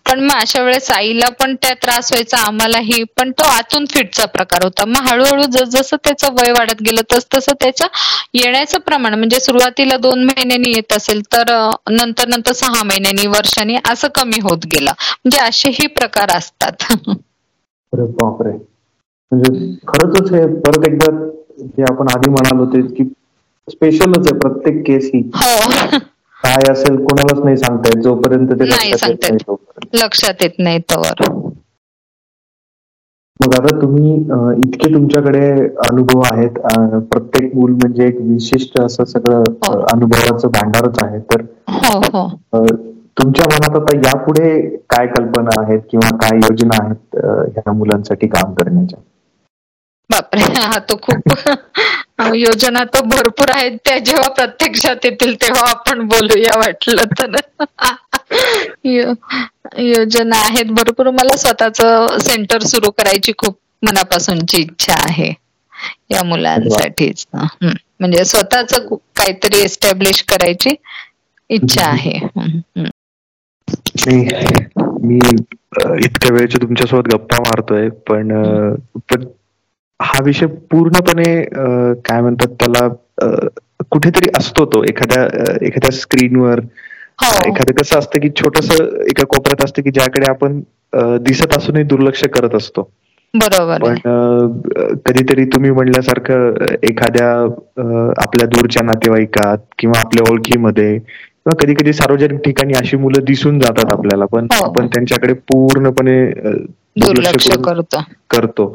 पण मग अशा वेळेस आईला पण त्या त्रास व्हायचा आम्हालाही. पण तो आतून फिटचा प्रकार होता. मग हळूहळू जसं त्याचं वय वाढत गेलं तस तसं त्याचं येण्याचं प्रमाण म्हणजे सुरुवातीला दोन महिन्यांनी येत असेल तर नंतर नंतर सहा महिन्यांनी वर्षांनी असं कमी होत गेलं. म्हणजे असेही प्रकार असतात. अरे बापरे. म्हणजे खरंच हे परत एकदा जे आपण आधी म्हणालो ते की स्पेशलच आहे प्रत्येक केस ही. हो. काय असेल कोणालाच नाही सांगता येत. जोपर्यंत ते नाही सांगता लक्षात येत नाही तवर. मग आता तुम्ही इतके तुमच्याकडे अनुभव आहेत. प्रत्येक मूल म्हणजे एक विशिष्ट असं सगळं हो. अनुभवाचं भांडारच आहे. तर हो, हो. तुमच्या मनात आता यापुढे काय कल्पना आहेत किंवा काय योजना आहेत ह्या मुलांसाठी काम करण्याच्या? बापरे. हा तो खूप योजना तर भरपूर आहेत. त्या जेव्हा प्रत्यक्षात येतील तेव्हा आपण बोलूया वाटलं तर. योजना आहेत भरपूर. मला स्वतःच सेंटर सुरू करायची खूप मनापासूनची इच्छा आहे. या मुलांसाठीच. म्हणजे स्वतःच काहीतरी एस्टॅब्लिश करायची इच्छा आहे. मी इतक्या वेळेचे तुमच्यासोबत गप्पा मारतोय पण पण हा विषय पूर्णपणे काय म्हणतात त्याला कुठेतरी असतो तो. एखाद्या एखाद्या स्क्रीनवर. हो. एखादं कसं असतं की छोटस एका कोपऱ्यात असतं की ज्याकडे आपण दिसत असूनही दुर्लक्ष करत असतो. बरोबर पण कधीतरी तुम्ही म्हणल्यासारखं एखाद्या आपल्या दूरच्या नातेवाईकात किंवा आपल्या ओळखीमध्ये किंवा कधी कधी सार्वजनिक ठिकाणी अशी मुलं दिसून जातात आपल्याला. पण हो. आपण त्यांच्याकडे पूर्णपणे दुर्लक्ष करतो.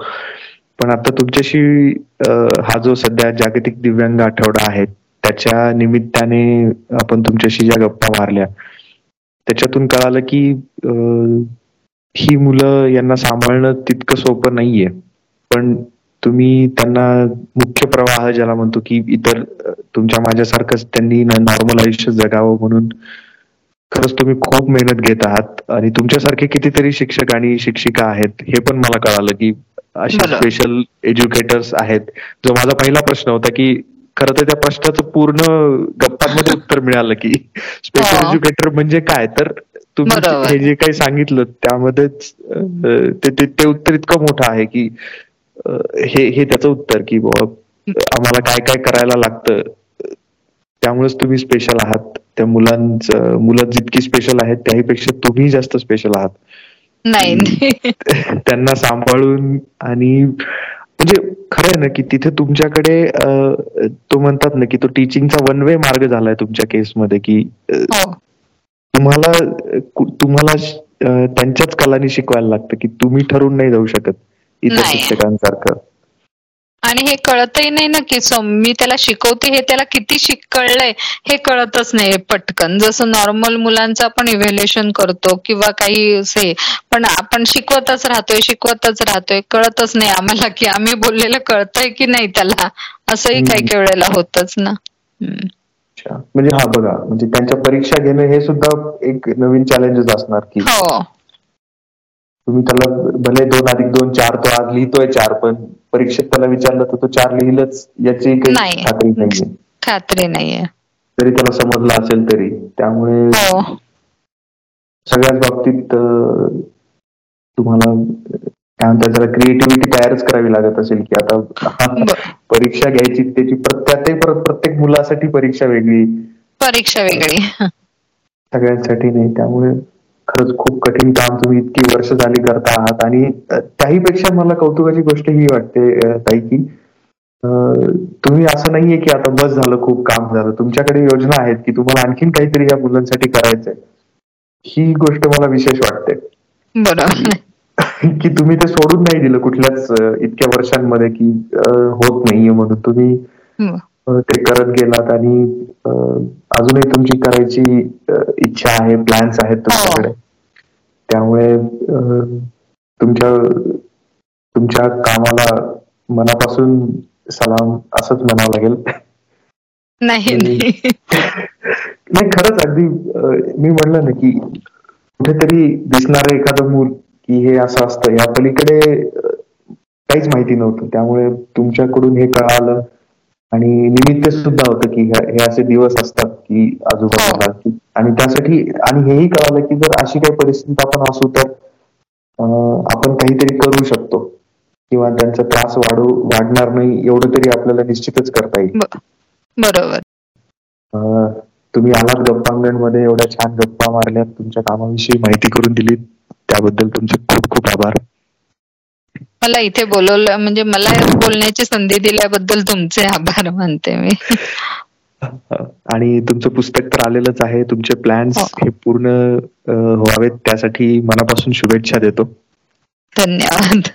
पण आता तुमच्याशी हा जो सध्या जागतिक दिव्यांग आठवडा आहे त्याच्या निमित्ताने आपण तुमच्याशी ज्या गप्पा मारल्या त्याच्यातून कळालं की ही मुलं यांना सांभाळणं तितकं सोपं नाहीये. पण तुम्ही त्यांना मुख्य प्रवाह ज्याला म्हणतो की इतर तुमच्या माझ्यासारखंच त्यांनी नॉर्मल आयुष्य जगावं म्हणून खरंच तुम्ही खूप मेहनत घेत आहात. आणि तुमच्यासारखे कितीतरी शिक्षक आणि शिक्षिका आहेत हे पण मला कळालं की असे स्पेशल एज्युकेटर्स आहेत. जो माझा पहिला प्रश्न होता की खरं तर त्या प्रश्नाचं पूर्ण गप्पांमध्ये उत्तर मिळालं की स्पेशल एज्युकेटर म्हणजे काय? तर तुम्ही हे जे काही सांगितलं त्यामध्येच ते ते उत्तर इतकं मोठं आहे की हे हे त्याचं उत्तर की आम्हाला काय काय करायला लागतं? त्यामुळेच तुम्ही स्पेशल आहात. त्या मुलांचं मुलं जितकी स्पेशल आहेत त्याहीपेक्षा तुम्ही जास्त स्पेशल आहात. नाही त्यांना सांभाळून आणि म्हणजे खरं आहे ना की तिथे तुमच्याकडे तो म्हणतात ना की तो टीचिंगचा वन वे मार्ग झालाय तुमच्या केसमध्ये की हो. तुम्हाला तुम्हाला त्यांच्याच कलानी शिकवायला लागतं की तुम्ही ठरून नाही जाऊ शकत इतर शिक्षकांसारखं. आणि हे कळतही नाही ना की मी त्याला शिकवते हे त्याला किती शिक कळलंय हे कळतच नाही पटकन. जसं नॉर्मल मुलांचं आपण इव्हॅल्युएशन करतो किंवा काही से पण आपण शिकवतच राहतोय शिकवतच राहतोय. कळतच नाही आम्हाला की आम्ही बोललेलं कळतंय की नाही त्याला. असंही काही काही वेळेला होतच ना. म्हणजे हा बघा म्हणजे त्यांच्या परीक्षा घेणं हे सुद्धा एक नवीन चॅलेंजेस असणार की हो. तुम्ही त्याला भले दोन अधिक दोन चार तो आज लिहितोय चार पण परीक्षेत त्याला विचारलं तर तो चार लिहिलंच याची काही खात्री नाहीये. खात्री नाहीये. जरी त्याला समजलं असेल तरी. त्यामुळे हो. सगळ्याच बाबतीत तुम्हाला काय म्हणतात त्याला क्रिएटिव्हिटी तयारच करावी लागत असेल की आता परीक्षा घ्यायची त्याची प्रत्येक प्रत्येक मुलासाठी परीक्षा वेगळी. परीक्षा वेगळी. सगळ्यांसाठी नाही त्यामुळे खरंच खूप कठीण काम तुम्ही इतकी वर्ष झाली करता आहात. आणि त्याहीपेक्षा मला कौतुकाची गोष्ट ही वाटते ताई की तुम्ही असं नाहीये की आता बस झालं खूप काम झालं. तुमच्याकडे योजना आहेत की तुम्हाला आणखीन काहीतरी या मुलांसाठी करायचंय. ही गोष्ट मला विशेष वाटते. की तुम्ही ते सोडून नाही दिलं कुठल्याच इतक्या वर्षांमध्ये की होत नाहीये म्हणून. तुम्ही ते करत गेलात आणि अजूनही तुमची करायची इच्छा आहे प्लॅन्स आहेत तुमच्याकडे. हो. त्यामुळे तुमच्या तुमच्या कामाला मनापासून सलाम असंच म्हणावं लागेल. नाही नाही. खरंच अगदी मी म्हणलं ना की कुठेतरी दिसणार एखादं मूल की हे असं असतं. या पलीकडे काहीच माहिती नव्हतं. त्यामुळे तुमच्याकडून हे कळालं. आणि निमित्त सुद्धा होतं की हे असे दिवस असतात की आजूबाजूला. हो. आणि त्यासाठी आणि हेही कळालं की जर अशी काही परिस्थिती आपण असू तर आपण काहीतरी करू शकतो. किंवा त्यांचा त्रास वाढू वाढणार नाही एवढं तरी आपल्याला निश्चितच करता येईल. बरोबर. तुम्ही आलात गप्पांगणमध्ये एवढ्या छान गप्पा मारल्यात तुमच्या कामाविषयी माहिती करून दिली त्याबद्दल तुमचे खूप खूप आभार. मला इथे बोलवलं म्हणजे मला बोलण्याची संधी दिल्याबद्दल तुमचे आभार मानते मी. आणि तुमचं पुस्तक तर आलेलंच आहे. तुमचे प्लॅन्स हो. हे पूर्ण व्हावेत. त्यासाठी मनापासून शुभेच्छा देतो. धन्यवाद.